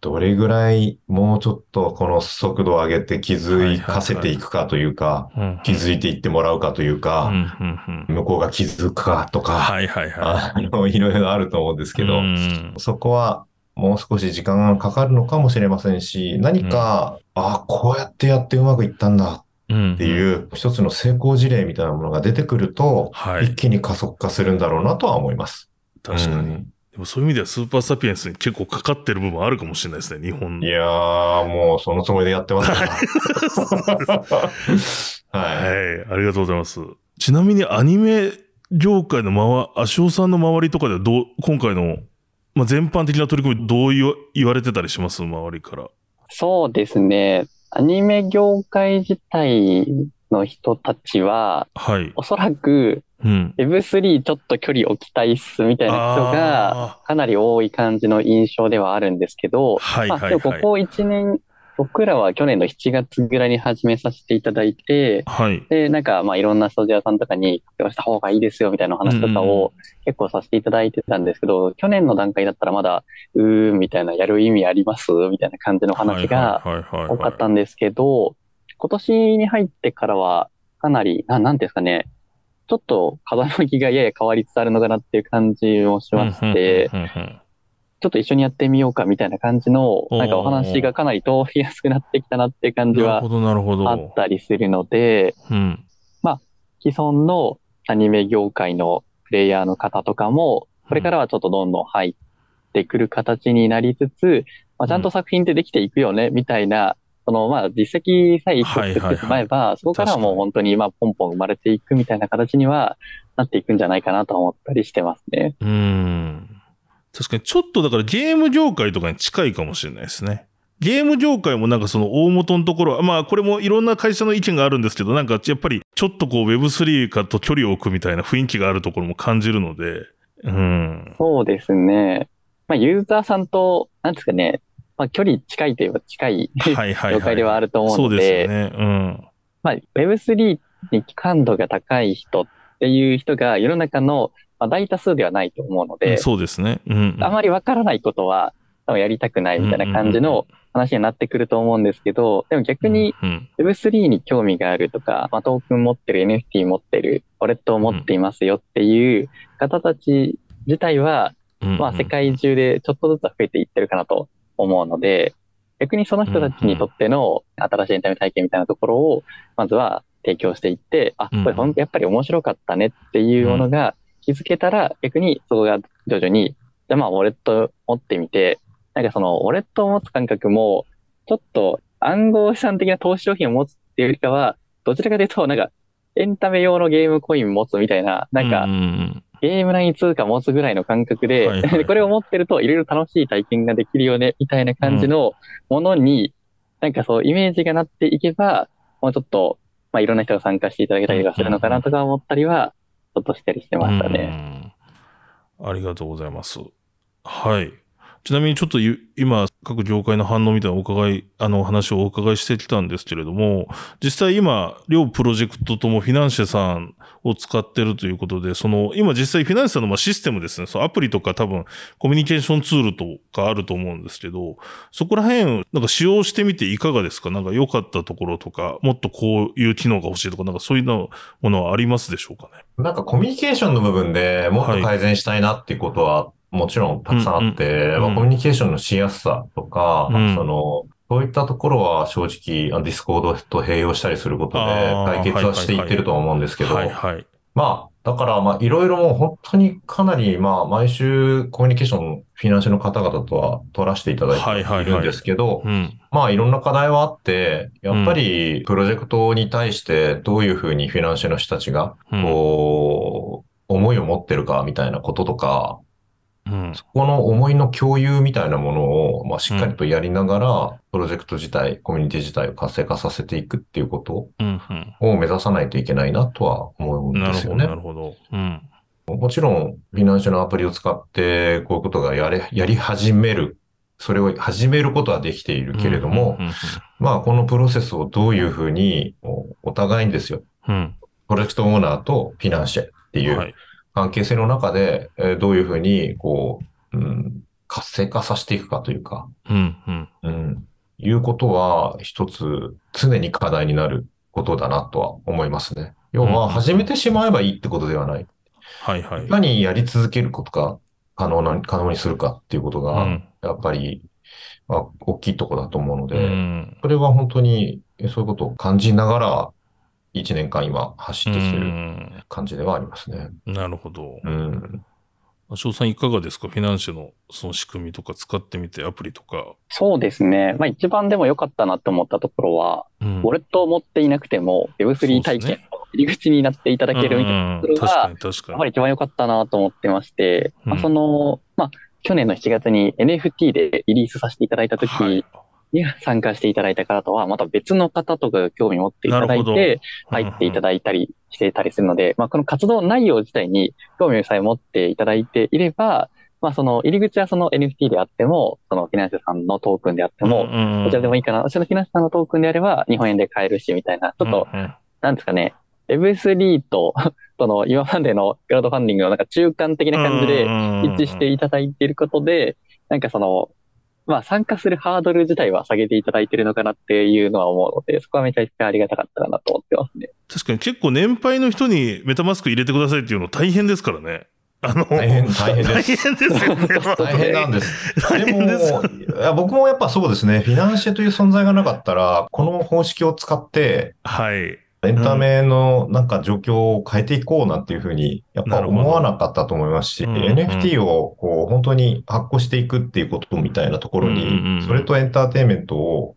どれぐらいもうちょっとこの速度を上げて気づかせていくかというか。気づいていってもらうかといううんか、うんうん。向こうが気づくかとか、はいはいはあの、いろいろあると思うんですい。けど、うんそこはもう少し時間がかかるのかもしれませんし、何か、あこうやってやってうまくいったんだうん。っていう一つの成功事例みたいなものが出てくると、はい一。気に加速化するんだろうなとは思います。確かに。うんでもそういう意味ではスーパーサピエンスに結構かかってる部分あるかもしれないですね、日本い。やー、もうそのつもりでやってますから。は はい。い。ありがとうございます。ちなみにアニメ業界の周り、足尾さんの周りとかではどう、今回の、まあ、全般的な取り組みどう言われてたりします？周りから。そうですね。アニメ業界自体の人たちは、はい。おそらくうん。Web3 ちょっと距離置きたいっすみたいな人が、あかなり多い感じの印象ではあるんですけどー、はいまあ。でもここ1年、僕らは去年の7月ぐらいに始めさせていただいて、はい。で、なんか、まあ、いろんなスタジオさんとかに活用した方がいいですよ、みたいなお話とかを結構させていただいてたんですけど、去年の段階だったらまだ、うーん、みたいな、やる意味ありますみたいな感じの話が多かったんですけど、今年に入ってからは、かなり、ななんていうんですかね、ちょっと風向きがやや変わりつつあるのかなっていう感じもしまして、うんうんうんうんちょっと一緒にやってみようかみたいな感じの、なんかお話がかなり通りやすくなってきたなっていう感じは。あったりするので、うん。既存のアニメ業界のプレイヤーの方とかも、これからはちょっとどんどん入ってくる形になりつつ、まあ、ちゃんと作品ってできていくよね、みたいな、そのまあ実績さえ一個作ってしまえば、そこからはもう本当にまあポンポン生まれていくみたいな形にはなっていくんじゃないかなと思ったりしてますね。うん。確かにちょっとだからゲーム業界とかに近いかもしれないですね。ゲーム業界もなんかその大元のところは、まあこれもいろんな会社の意見があるんですけど、なんかやっぱりちょっとこう Web3 かと距離を置くみたいな雰囲気があるところも感じるので、うん。そうですね。まあユーザーさんと、なんですかね、まあ距離近いといえば近いはいはいはい。業界ではあると思うそうので、ですよね。うん。まあ Web3 に感度が高い人っていう人が世の中のまあ大多数ではないと思うので、そうですね。うん。あまりわからないことは多分やりたくないみたいな感じの話になってくると思うんですけど、でも逆にうん、Web3 に興味があるとか、まあ、トークン持ってる、NFT 持ってる、ウォレットを持っていますよっていう方たち自体は、うんまあ世界中でちょっとずつは増えていってるかなと思うので、逆にその人たちにとっての新しいエンタメ体験みたいなところを、まずは提供していって、あ、これほんやっぱり面白かったねっていうものが気づけたら、逆にそこが徐々に、じゃあまあウォレット持ってみて、なんかそのウォレットを持つ感覚も、ちょっと暗号資産的な投資商品を持つっていうよりかは、どちらかというと、なんかエンタメ用のゲームコイン持つみたいな、なんかう、んゲーム内通貨持つぐらいの感覚で、はいはい。はいこれを持ってるといろいろ楽しい体験ができるよね、みたいな感じのものに、なんかそうイメージがなっていけば、もうちょっと、まあいろんな人が参加していただけたりとかするのかなとか思ったりは、ちょっとしたりしてましたね。ありがとうございます。はい。ちなみにちょっとゆ今、各業界の反応みたいなお伺い、あの話をお伺いしてきたんですけれども、実際今、両プロジェクトともフィナンシェさんを使ってるということで、その、今実際フィナンシェさんのまあシステムですね、そのアプリとか多分コミュニケーションツールとかあると思うんですけど、そこら辺、なんか使用してみていかがですか？なんか良かったところとか、もっとこういう機能が欲しいとか、なんかそういうのものはありますでしょうかね？なんかコミュニケーションの部分でもっと改善したいなっていうことはもちろんたくさんあって、うんまあコミュニケーションのしやすさとか、うんその、そういったところは正直、ディスコードと併用したりすることで解決はしていってるとは思うんですけど、はいはい。まあ、だから、まあ、いろいろもう本当にかなり、まあ、毎週コミュニケーション、フィナンシャルの方々とは取らせていただいているんですけど、うん。まあ、いろんな課題はあって、やっぱり、プロジェクトに対してどういうふうにフィナンシャルの人たちが、うんこう、思いを持ってるかみたいなこととか、うん。そこの思いの共有みたいなものを、まあ、しっかりとやりながら、プロジェクト自体、コミュニティ自体を活性化させていくっていうことうん。うん。を目指さないといけないなとは思うんですよねな。るほど。うん。もちろん、フィナンシャルのアプリを使って、こういうことがやれ、やり始める。それを始めることはできているけれども、うん、まあ、このプロセスをどういうふうに、おお互いにですよ、うん。プロジェクトオーナーとフィナンシェってうん。いうはい。関係性の中で、えーどういうふうに、こう、うん、活性化させていくかというか、うん。うん。うん、いうことは、一つ、常に課題になることだなとは思いますね。要うんは、始めてしまえばいいってことではない。はいはいい。かにやり続けることが可能な、可能にするかっていうことが、うん。やっぱり、まあ、大きいとこだと思うのうで、ん。それは本当に、そういうことを感じながら、一年間今走ってきてうるん感じではありますね。なるほど。うん。翔さんいかがですか？フィナンシェのその仕組みとか使ってみてアプリとか。そうですね。まあ一番でも良かったなって思ったところは、うんウォレットを持っていなくても Web3 体験の入り口になっていただけるみたいなところ確かが、に確かに。やっぱり一番良かったなと思ってまして、うんまあその、まあ去年の7月に NFT でリリースさせていただいた時はいに参加していただいた方とは、また別の方とかが興味を持っていただいて、入っていただいたりしてたりするので、まあこの活動内容自体に興味さえ持っていただいていれば、まあその入り口はその NFT であっても、そのフィナンシェさんのトークンであっても、もこちらでもいいかな。私のフィナンシェさんのトークンであれば日本円で買えるし、みたいな、ちょっと、なんですかね、Web3 と、その今までのクラウドファンディングのなんか中間的な感じで一致していただいていることで、なんかその、まあ参加するハードル自体は下げていただいているのかなっていうのは思うので、そこはめちゃくちゃありがたかったかなと思ってますね。確かに結構年配の人にメタマスク入れてくださいっていうの大変ですからね。あの、大変大変です大変ですよね。大変なんです。大で変ですも、いや僕もやっぱそうですね。フィナンシェという存在がなかったら、この方式を使って、はい。エンタメのなんか状況を変えていこうなんていうふうに、やっぱ思わなかったと思いますし、うんうん NFT をこう本当に発行していくっていうことみたいなところに、それとエンターテインメントを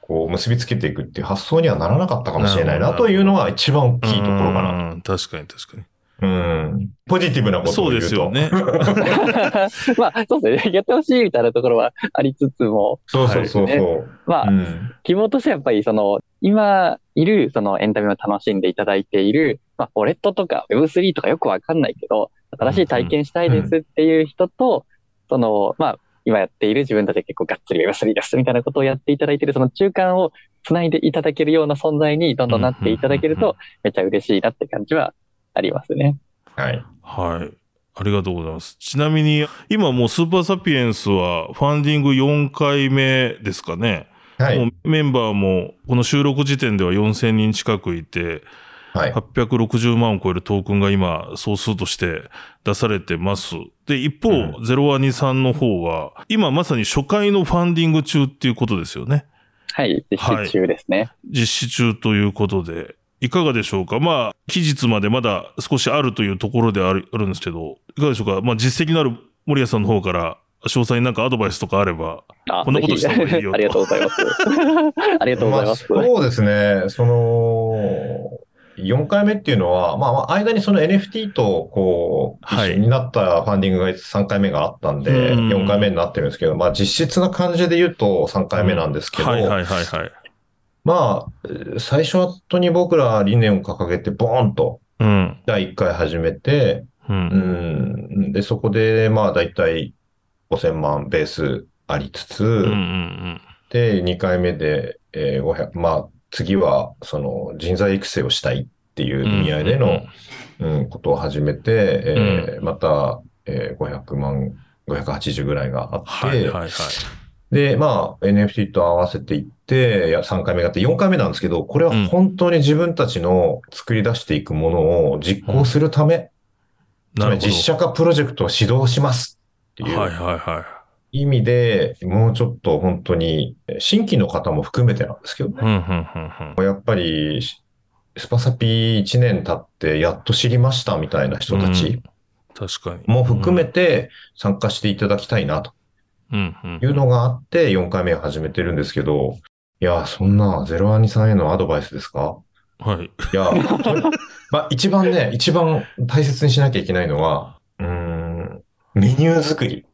こう結びつけていくっていう発想にはならなかったかもしれないなというのが一番大きいところかな。うん確かに確かに。うん。ポジティブなことそうを言うと。ですよね。まあ、そうですね。やってほしいみたいなところはありつつも、そうそうそうそう。まあ、うん希望としてはやっぱりその、今いるそのエンタメを楽しんでいただいている、まあ、ウォレットとか Web3 とかよくわかんないけど、新しい体験したいですっていう人と、その、まあ、今やっている自分たちで結構がっつり Web3 ですみたいなことをやっていただいているその中間をつないでいただけるような存在にどんどんなっていただけるとめっちゃ嬉しいなって感じはありますね。はい。はい。ありがとうございます。ちなみに、今もうスーパーサピエンスはファンディング4回目ですかね。はい。もうメンバーもこの収録時点では4000人近くいて、はい。860万を超えるトークンが今総数として出されてます。で、一方、うん012の方は、今まさに初回のファンディング中っていうことですよね。はい、実施中ですね。実施中ということで、いかがでしょうか？まあ、期日までまだ少しあるというところであるあるんですけど、いかがでしょうか？まあ、実績のある森谷さんの方から、詳細になんかアドバイスとかあれば。あこんなことした方がいいよ ありがとうございます。ありがとうございます。まあ、そうですね。その、4回目っていうのは、まあまあ、間にその NFT と、こう、はい一緒になったファンディングが3回目があったんで、うん4回目になってるんですけど、まあ実質な感じで言うと3回目なんですけど、はいはいはいはい。まあ、最初に僕ら理念を掲げて、ボーンとうん。第1回始めて、う。うんん、で、そこで、まあ、だいたい5000万ベースありつつ、うんうんうん。で、2回目で、えー500、まあ、次は、その、人材育成をしたいっていう意味合いでの、うん、ことを始めて、えーまた、えー500万、580ぐらいがあって、はいはいはい。で、まあ、NFT と合わせていって、いや、3回目があって、4回目なんですけど、これは本当に自分たちの作り出していくものを実行するため、つまりなるほど。実写化プロジェクトを指導しますっていはいうはいは意味で、もうちょっと本当に、新規の方も含めてなんですけどねい。うんうんうんうん。やっぱり、スパサピ1年経ってやっと知りましたみたいな人たち確かに。も含めて参加していただきたいなというのがあって4回目を始めてるんですけど、いや、そんなゼロアニさんへのアドバイスですか？はい。いや、と まあ一番ね、一番大切にしなきゃいけないのは、うーん、メニュー作り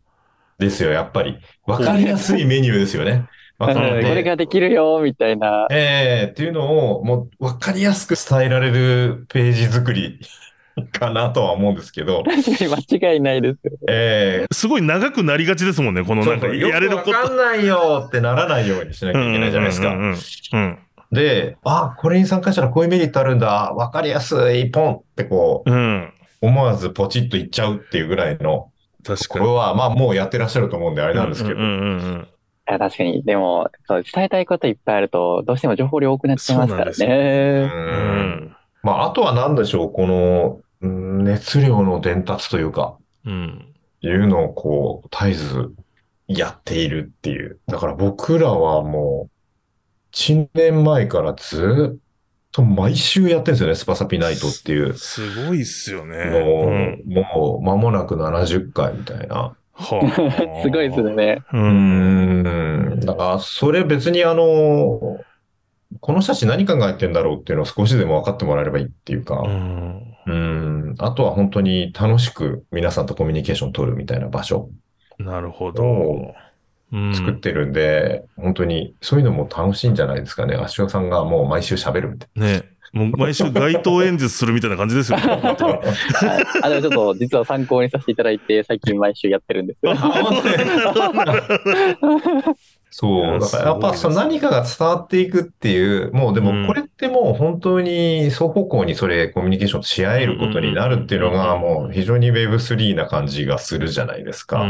ですよ、やっぱり。わかりやすいメニューですよね。わかうんるこれができるよ、みたいな。ええっていうのを、もう、わかりやすく伝えられるページ作り かなとは思うんですけど、確かに間違いないですよ。ええすごい長くなりがちですもんね、このなんかやれること。くわかんないよってならないようにしなきゃいけないじゃないですか。で、あ、これに参加したらこういうメリットあるんだ、わかりやすい、ポンってこう、うん。うん。思わずポチッといっちゃうっていうぐらいの、確かに。これは、まあもうやってらっしゃると思うんであれなんですけどうん、うんうんうん。いや確かに。でも、そう伝えたいこといっぱいあると、どうしても情報量多くなっちゃいますから。ね。うんん。まあ、あとは何でしょう、この、うん熱量の伝達というか、うん。いうのをこう、絶えずやっているっていう。だから僕らはもう、1年前からずっと毎週やってるんですよね、スパサピナイトっていう。すごいっすよね。もう、うんもう間もなく70回みたいな。はあ すごいです。ね。う。うんん。だから、それ別にあの、この人たち何考えてんだろうっていうのを少しでも分かってもらえればいいっていうか、うん。うん。あとは本当に楽しく皆さんとコミュニケーション取るみたいな場所なるほど作ってるんで、本当にそういうのも楽しいんじゃないですかね。足尾さんがもう毎週喋るみたいね。もう毎週街頭演説するみたいな感じですよ。あ、でもちょっと実は参考にさせていただいて、最近毎週やってるんです。そう。だからやっぱそ何かが伝わっていくっていう、もうでうん。もこれってもう本当に双方向にそれコミュニケーションし合えることになるっていうのがうんもう非常に Web3 な感じがするじゃないですか。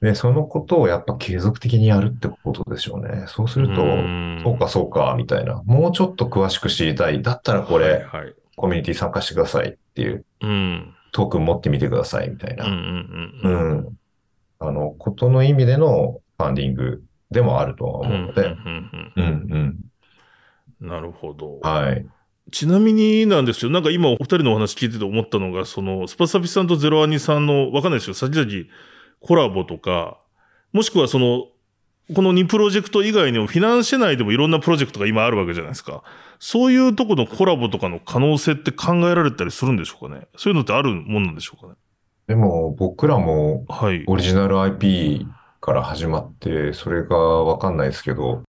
で、そのことをやっぱ継続的にやるってことでしょうね。そうすうんると、んそうかそうか、みたいな。もうちょっと詳しく知りたい。だったらこれ、はいはい。コミュニティ参加してくださいっていう、うん。トークン持ってみてください、みたいな。んううん。ん。あの、ことの意味でのファンディングでもあるとは思うので、うんうん。なるほど。はい。ちなみになんですけど、なんか今お二人のお話聞いてて思ったのが、そのスパサピさんとゼロアニさんの、わかんないですよ、先々コラボとか、もしくはその、この2プロジェクト以外にもフィナンシェ内でもいろんなプロジェクトが今あるわけじゃないですか。そういうとこのコラボとかの可能性って考えられたりするんでしょうかね。そういうのってあるもんなんでしょうかね。でも僕らもはい。オリジナル IP から始まって、それがわかんないですけど、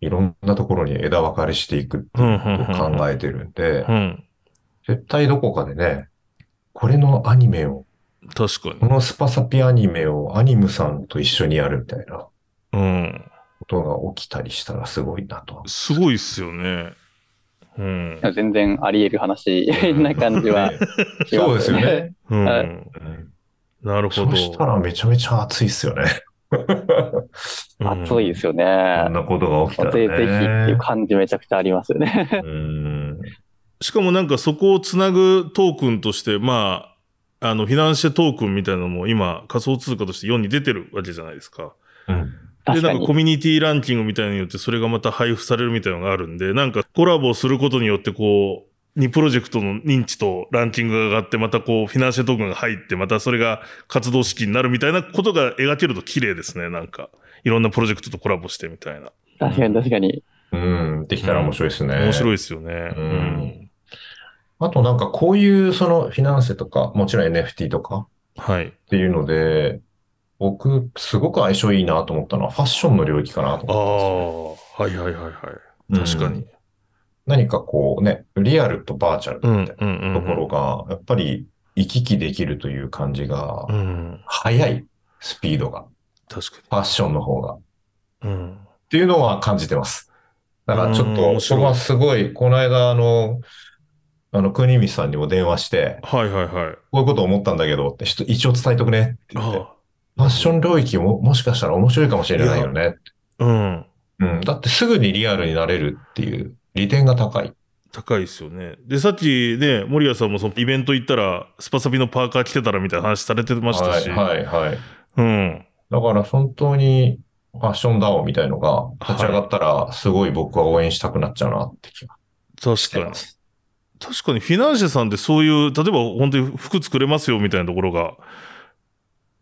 いろんなところに枝分かれしていくっていうことを考えてるんでう、ん。絶対どこかでね、これのアニメを、確かにこ。のスパサピアニメをアニムさんと一緒にやるみたいなうん。ことが起きたりしたらすごいなと。すごいっすよね。うん。全然あり得る話な感じはそうですよね。うんはいうんなるほど。そしたらめちゃめちゃ熱いっすよね。う ん熱いですよね。こんなことが起きたらぜね。ぜひっていう感じめちゃくちゃありますよね。うん。しかもなんかそこをつなぐトークンとして、まあ、あの、フィナンシェトークンみたいなのも今仮想通貨として世に出てるわけじゃないですか。うん。で、確かになんかコ。ミュニティランキングみたいなのによってそれがまた配布されるみたいなのがあるんで、なんかコラボをすることによってこう、2プロジェクトの認知とランキングが上がって、またこう、フィナンシェトークンが入って、またそれが活動資金になるみたいなことが描けると綺麗ですね、なんか。いろんなプロジェクトとコラボしてみたいな。確かに確かに。うん。できたら面白いですね。面白いい。ですよね。うんあとなんかこういうそのフィナンセとか、もちろん NFT とかはい。っていうので、僕、すごく相性いいなと思ったのはファッションの領域かなとああ、思ったんですよ。はいはいはいはい。確かに。何かこうね、リアルとバーチャルうん、みたいうん、うん。なところが、やっぱり行き来できるという感じがう、ん。速いスピードが、確かファッションの方が。に。うん。っていうのは感じてます。だからちょっうんと、面白いそこはすごい、この間、あの、あの、国光さんにも電話して、はいはいはい。こういうこと思ったんだけどって、ちょっと一応伝えとくねって言って、あファッション領域ももしかしたら面白いかもしれないよね。あ、うん。うん。だってすぐにリアルになれるっていう利点が高い。高いですよね。で、さっきね、森谷さんもそのイベント行ったら、スパサビのパーカー着てたらみたいな話されてましたし。はい、はい、はい。うん。だから本当にファッションダオみたいのが立ち上がったら、すごい僕は応援したくなっちゃうなって気がし確かに。確かにフィナンシェさんってそういう、例えば本当に服作れますよみたいなところが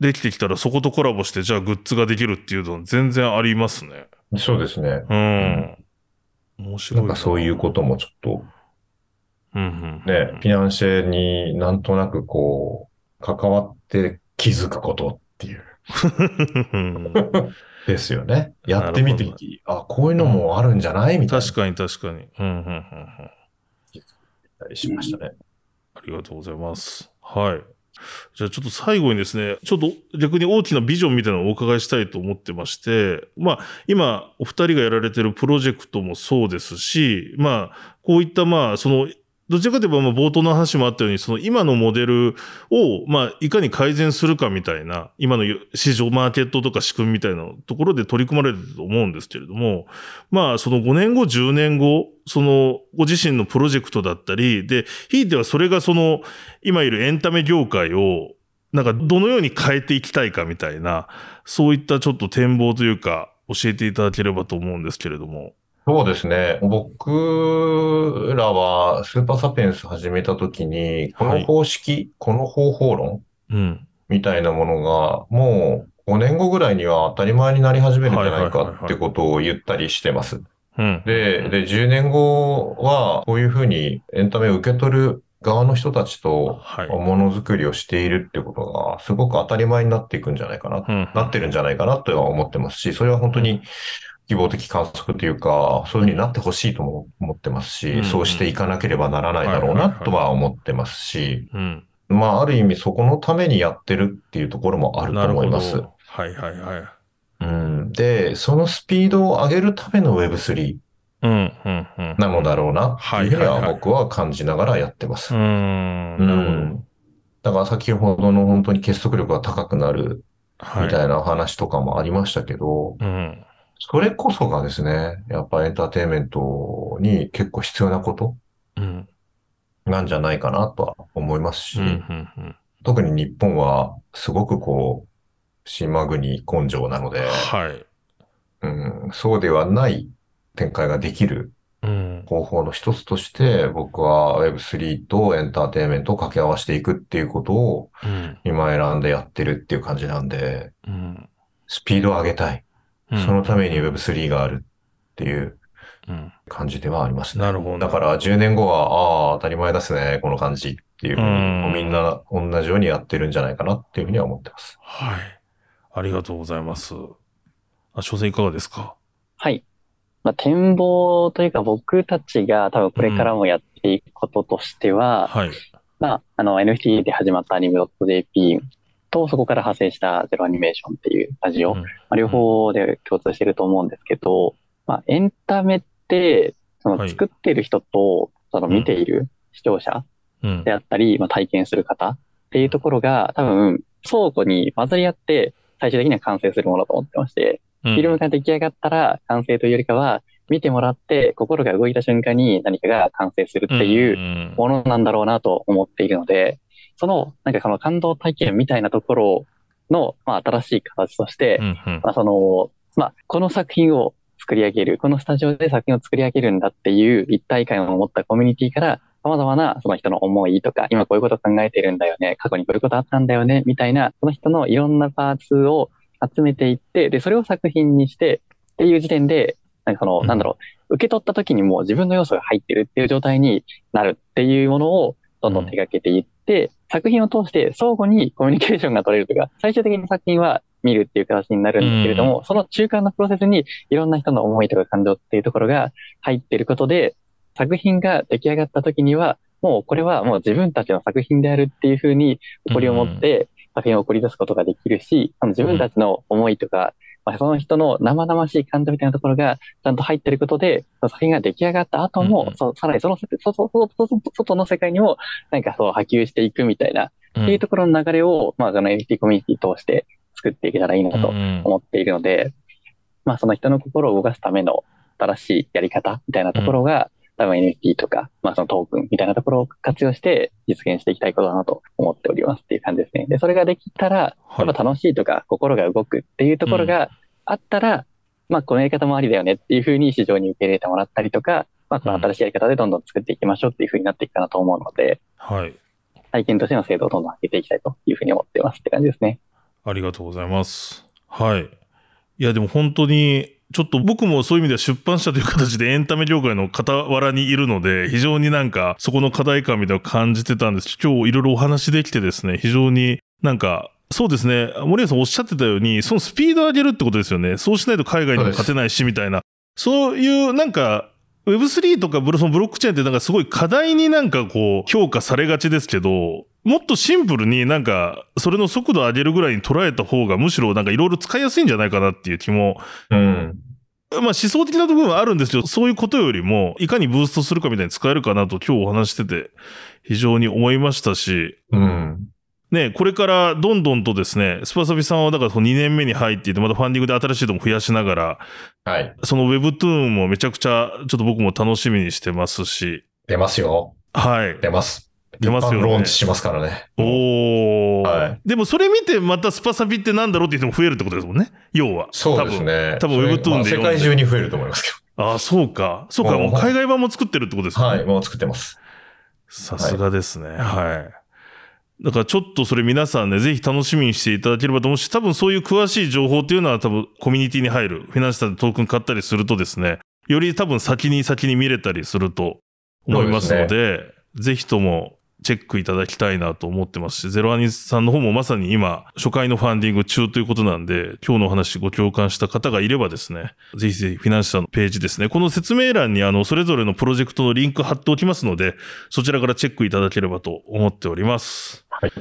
できてきたらそことコラボして、じゃあグッズができるっていうのは全然ありますね。そうですね。うん。面白ないんかそういうこともちょっとうんうん。ね、フィナンシェになんとなくこう、関わって気づくことっていう。う んですよね。やってみてなるあ、こういうのもあるんじゃない？みたいな。確かに確かに。うんうんうんうん。たりしましたね。ありがとうございます。はい。じゃあちょっと最後にですね、ちょっと逆に大きなビジョンみたいなのをお伺いしたいと思ってまして、まあ今お二人がやられてるプロジェクトもそうですし、まあこういったまあその、どちらかといえばまあ冒頭の話もあったように、その今のモデルをまあいかに改善するかみたいな、今の市場マーケットとか仕組みみたいなところで取り組まれると思うんですけれども、まあその5年後、10年後、そのご自身のプロジェクトだったり、で、ひいてはそれがその今いるエンタメ業界をなんかどのように変えていきたいかみたいな、そういったちょっと展望というか教えていただければと思うんですけれども。そうですね。僕らはスーパーサピエンス始めた時に、この方式、この方法論うん。みたいなものが、もう5年後ぐらいには当たり前になり始めるんじゃないかってことを言ったりしてます。うん。で、で、10年後は、こういうふうにエンタメを受け取る側の人たちと、はい。ものづくりをしているってことが、すごく当たり前になっていくんじゃないかな、うんなってるんじゃないかなとは思ってますし、それは本当に希望的観測というか、そういうふうになってほしいとも思ってますうんし、そうしていかなければならないだろうなとは思ってますし、うん。まあ、ある意味そこのためにやってるっていうところもあると。思います。はいはいはい。うん、で、そのスピードを上げるための Web3 うん、うん、うん。なのだろうなっていうふうにはいはいははい僕は感じながらやってますう。ん。だから先ほどの本当に結束力が高くなるはい。みたいな話とかもありましたけど、うん。それこそがですね、やっぱエンターテインメントに結構必要なことうん。なんじゃないかなとは思いますし、うん、うん、うん。特に日本はすごくこう、島国根性なので、はい。うん、そうではない展開ができる。方法の一つとして、僕は Web3 とエンターテインメントを掛け合わせていくっていうことをうん。今選んでやってるっていう感じなんで、うん。スピードを上げたい。うんそのために Web3 があるっていううん。感じではありますね。なるほど。だから10年後は、ああ、当たり前ですね、この感じっていうふうに、みんな同じようにやってるんじゃないかなっていうふうには思ってます。はい。ありがとうございます。あ、翔さんいかがですか？はい。まあ、展望というか僕たちが多分これからもやっていくこととしては、はい。まあ、あの NFT で始まったアニメ .jp とそこから派生したゼロアニメーションっていうラジオ、うん。まあ、両方で共通してると思うんですけど、まあ、エンタメって、そはい。の作っている人と、その見ている視聴者うん。で。あったり、まあ、体験する方っていうところが多分相互に混ざり合って最終的には完成するものと思ってまして、フフィルムが出来上がったら完成というよりかは、見てもらって心が動いた瞬間に何かが完成するっていううん。ものなんだろうなと思っているので、その、なんかその感動体験みたいなところの、まあ新しい形として、うんうん。まあその、まあこの作品を作り上げる、このスタジオで作品を作り上げるんだっていう一体感を持ったコミュニティから、様々なその人の思いとか、今こういうこと考えてるんだよね、過去にこういうことあったんだよね、みたいな、その人のいろんなパーツを集めていって、で、それを作品にして、っていう時点で、なんかその、うん。なんだろう、受け取った時にもう自分の要素が入ってるっていう状態になるっていうものをどんどん手掛けていって、作品を通して相互にコミュニケーションが取れるとか、最終的に作品は見るっていう形になるんだけれども、その中間のプロセスにいろんな人の思いとか感情っていうところが入っていることで、作品が出来上がった時には、もうこれはもう自分たちの作品であるっていうふうに誇りを持って作品を送り出すことができるし、その自分たちの思いとか、まあ、その人の生々しい感情みたいなところがちゃんと入ってることで、その作品が出来上がった後も、うんそうさらにその外の世界にもなんかそう波及していくみたいな、うん。っていうところの流れを、まあ、あの NFT コミュニティ通して作っていけたらいいなとうん思っているので、まあその人の心を動かすための新しいやり方みたいなところが、多分 NFT とか、まあそのトークンみたいなところを活用して実現していきたいことだなと思っておりますっていう感じですね。で、それができたら、はいやっぱ楽しいとか心が動くっていうところがあったら、まあこのやり方もありだよねっていうふうに市場に受け入れてもらったりとか、まあこの新しいやり方でどんどん作っていきましょうっていうふうになっていくかなと思うので、はい。体験としての精度をどんどん上げていきたいというふうに思ってますって感じですね。ありがとうございます。はい。いや、でも本当に、ちょっと僕もそういう意味では出版社という形でエンタメ業界の傍らにいるので、非常になんかそこの課題感みたいな感じてたんです。今日いろいろお話できてですね、非常になんか、そうですね、森谷さんおっしゃってたように、そのスピードを上げるってことですよね。そうしないと海外にも勝てないし、みたいな。そういうなんか、Web3 とかブロそのブロックチェーンってなんかすごい課題になんかこう評価されがちですけど、もっとシンプルになんかそれの速度を上げるぐらいに捉えた方がむしろなんかいろいろ使いやすいんじゃないかなっていう気も、うん。まあ思想的な部分はあるんですけど、そういうことよりもいかにブーストするかみたいに使えるかなと今日お話してて非常に思いましたし、うん。ね、これからどんどんとですね、スパサビさんはだからその2年目に入っていて、またファンディングで新しいとも増やしながら、はい。その Webtoon もめちゃくちゃちょっと僕も楽しみにしてますし、出ますよ。はい。出ます。出ますよねローンチしますからね。おー。はいでもそれ見てまたスパサビってなんだろうっていう人も増えるってことですもんね。要は。そうですね。多分 Webtoon でで世界中に増えると思いますけ多分。ああ、そうか。そうか。もう海外版も作ってるってことですど。ね。はい。もう作ってます。さすがですね。はい。だからちょっとそれ皆さんね、ぜひ楽しみにしていただければと思うし、多分そういう詳しい情報っていうのは多分コミュニティに入る、フィナンシャルでトークン買ったりするとですね、より多分先に先に見れたりすると思いますので、ぜひともチェックいただきたいなと思ってますし、ゼロアニさんの方もまさに今、初回のファンディング中ということなんで、今日のお話ご共感した方がいればですね、ぜひぜひフィナンシャルのページですね、この説明欄にあの、それぞれのプロジェクトのリンク貼っておきますので、そちらからチェックいただければと思っております。はい。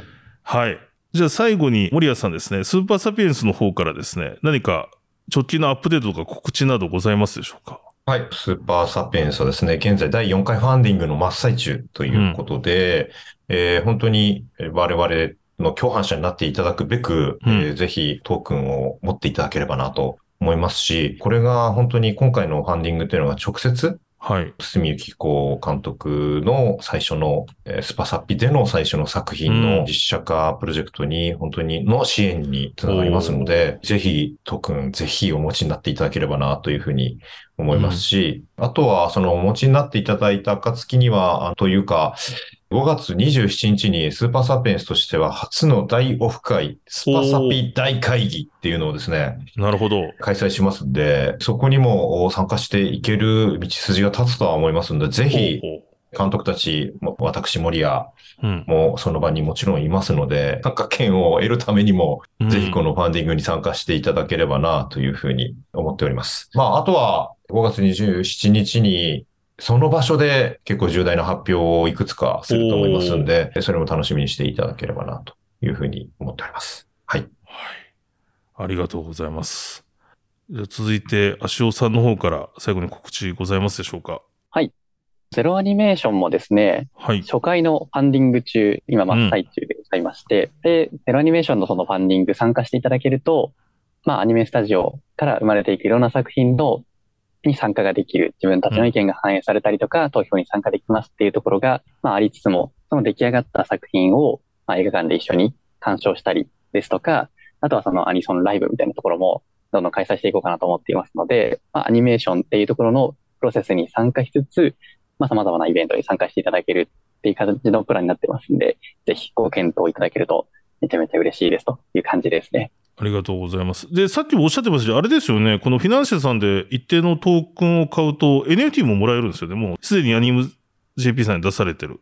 はい。じゃあ最後に森谷さんですね、スーパーサピエンスの方からですね、何か直近のアップデートとか告知などございますでしょうか？はい。スーパーサピエンスはですね、現在第4回ファンディングの真っ最中ということで、えー本当にえー我々の共犯者になっていただくべく、うんえーぜひトークンを持っていただければなと思いますし、これが本当に今回のファンディングというのが直接はい。堤幸子監督の最初の、えースパサッピでの最初の作品の実写化プロジェクトに本当にの支援につながりますので、ぜひ、トくん、ぜひお持ちになっていただければなというふうに思いますし、あとはそのお持ちになっていただいた暁には、あというか、5月27日にスーパーサピエンスとしては初の大オフ会、スパサピ大会議っていうのをですね、なるほど。開催しますんで、そこにも参加していける道筋が立つとは思いますので、ぜひ監督たち、も私、森谷。もその場にもちろんいますので、参加権を得るためにも、うんぜひこのファンディングに参加していただければなというふうに思っております。まあ、あとは5月27日に、その場所で結構重大な発表をいくつかすると思いますんで、それも楽しみにしていただければなというふうに思っております。はい。はい。ありがとうございます。じゃあ続いて、足尾さんの方から最後に告知ございますでしょうか？ゼロアニメーションもですね、はい。初回のファンディング中、今真っ最中でございまして、で、ゼロアニメーションのそのファンディング参加していただけると、まあアニメスタジオから生まれていくいろんな作品のに参加ができる、自分たちの意見が反映されたりとか、投票に参加できますっていうところが、まあありつつも、その出来上がった作品を、まあ、映画館で一緒に鑑賞したりですとか、あとはそのアニソンライブみたいなところもどんどん開催していこうかなと思っていますので、まあ、アニメーションっていうところのプロセスに参加しつつ、まあ、様々なイベントに参加していただけるっていう形のプランになってますんで、ぜひご検討いただけるとめちゃめちゃ嬉しいですという感じですね。ありがとうございます。で、さっきもおっしゃってましたけど、あれですよね、このフィナンシェさんで一定のトークンを買うと NFT ももらえるんですよね。もうすでにアニム JP さんに出されてる。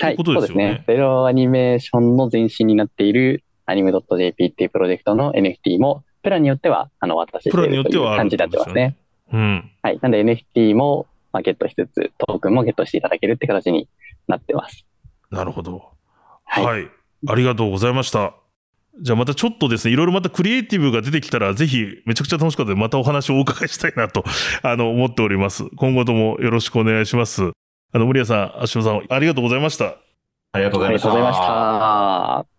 はい、ということですよねそうですね。ゼロアニメーションの前身になっているアニメ .jp っていうプロジェクトの NFT も、プランによっては、あの、渡していプランによるというっては感じになってますね。うん。はい。なんで NFT も、まあ、ゲットしつつ、トークンもゲットしていただけるって形になってます。なるほど。はいはい。ありがとうございました。じゃあまたちょっとですね、いろいろまたクリエイティブが出てきたら、ぜひめちゃくちゃ楽しかったので、またお話をお伺いしたいなと、あの、思っております。今後ともよろしくお願いします。あの、森谷さん、足尾さん、ありがとうございました。ありがとうございました。ありがとうございました。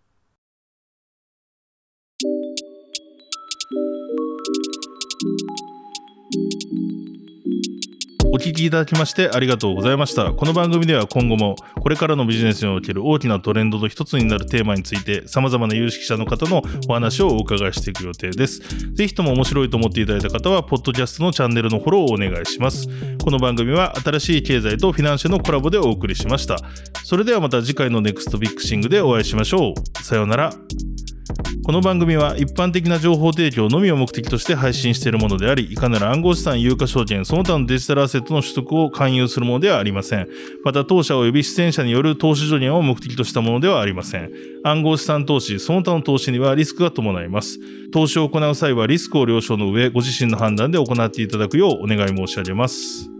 お聞きいただきましてありがとうございました。この番組では今後もこれからのビジネスにおける大きなトレンドの一つになるテーマについて様々な有識者の方のお話をお伺いしていく予定です。ぜひとも面白いと思っていただいた方は、ポッドキャストのチャンネルのフォローをお願いします。この番組は新しい経済とフィナンシェのコラボでお送りしました。それではまた次回のネクストビッグシングでお会いしましょう。さようなら。この番組は一般的な情報提供のみを目的として配信しているものであり、いかなる暗号資産、有価証券、その他のデジタルアセットの取得を勧誘するものではありません。また、当社及び出演者による投資助言を目的としたものではありません。暗号資産投資、その他の投資にはリスクが伴います。投資を行う際はリスクを了承の上、ご自身の判断で行っていただくようお願い申し上げます。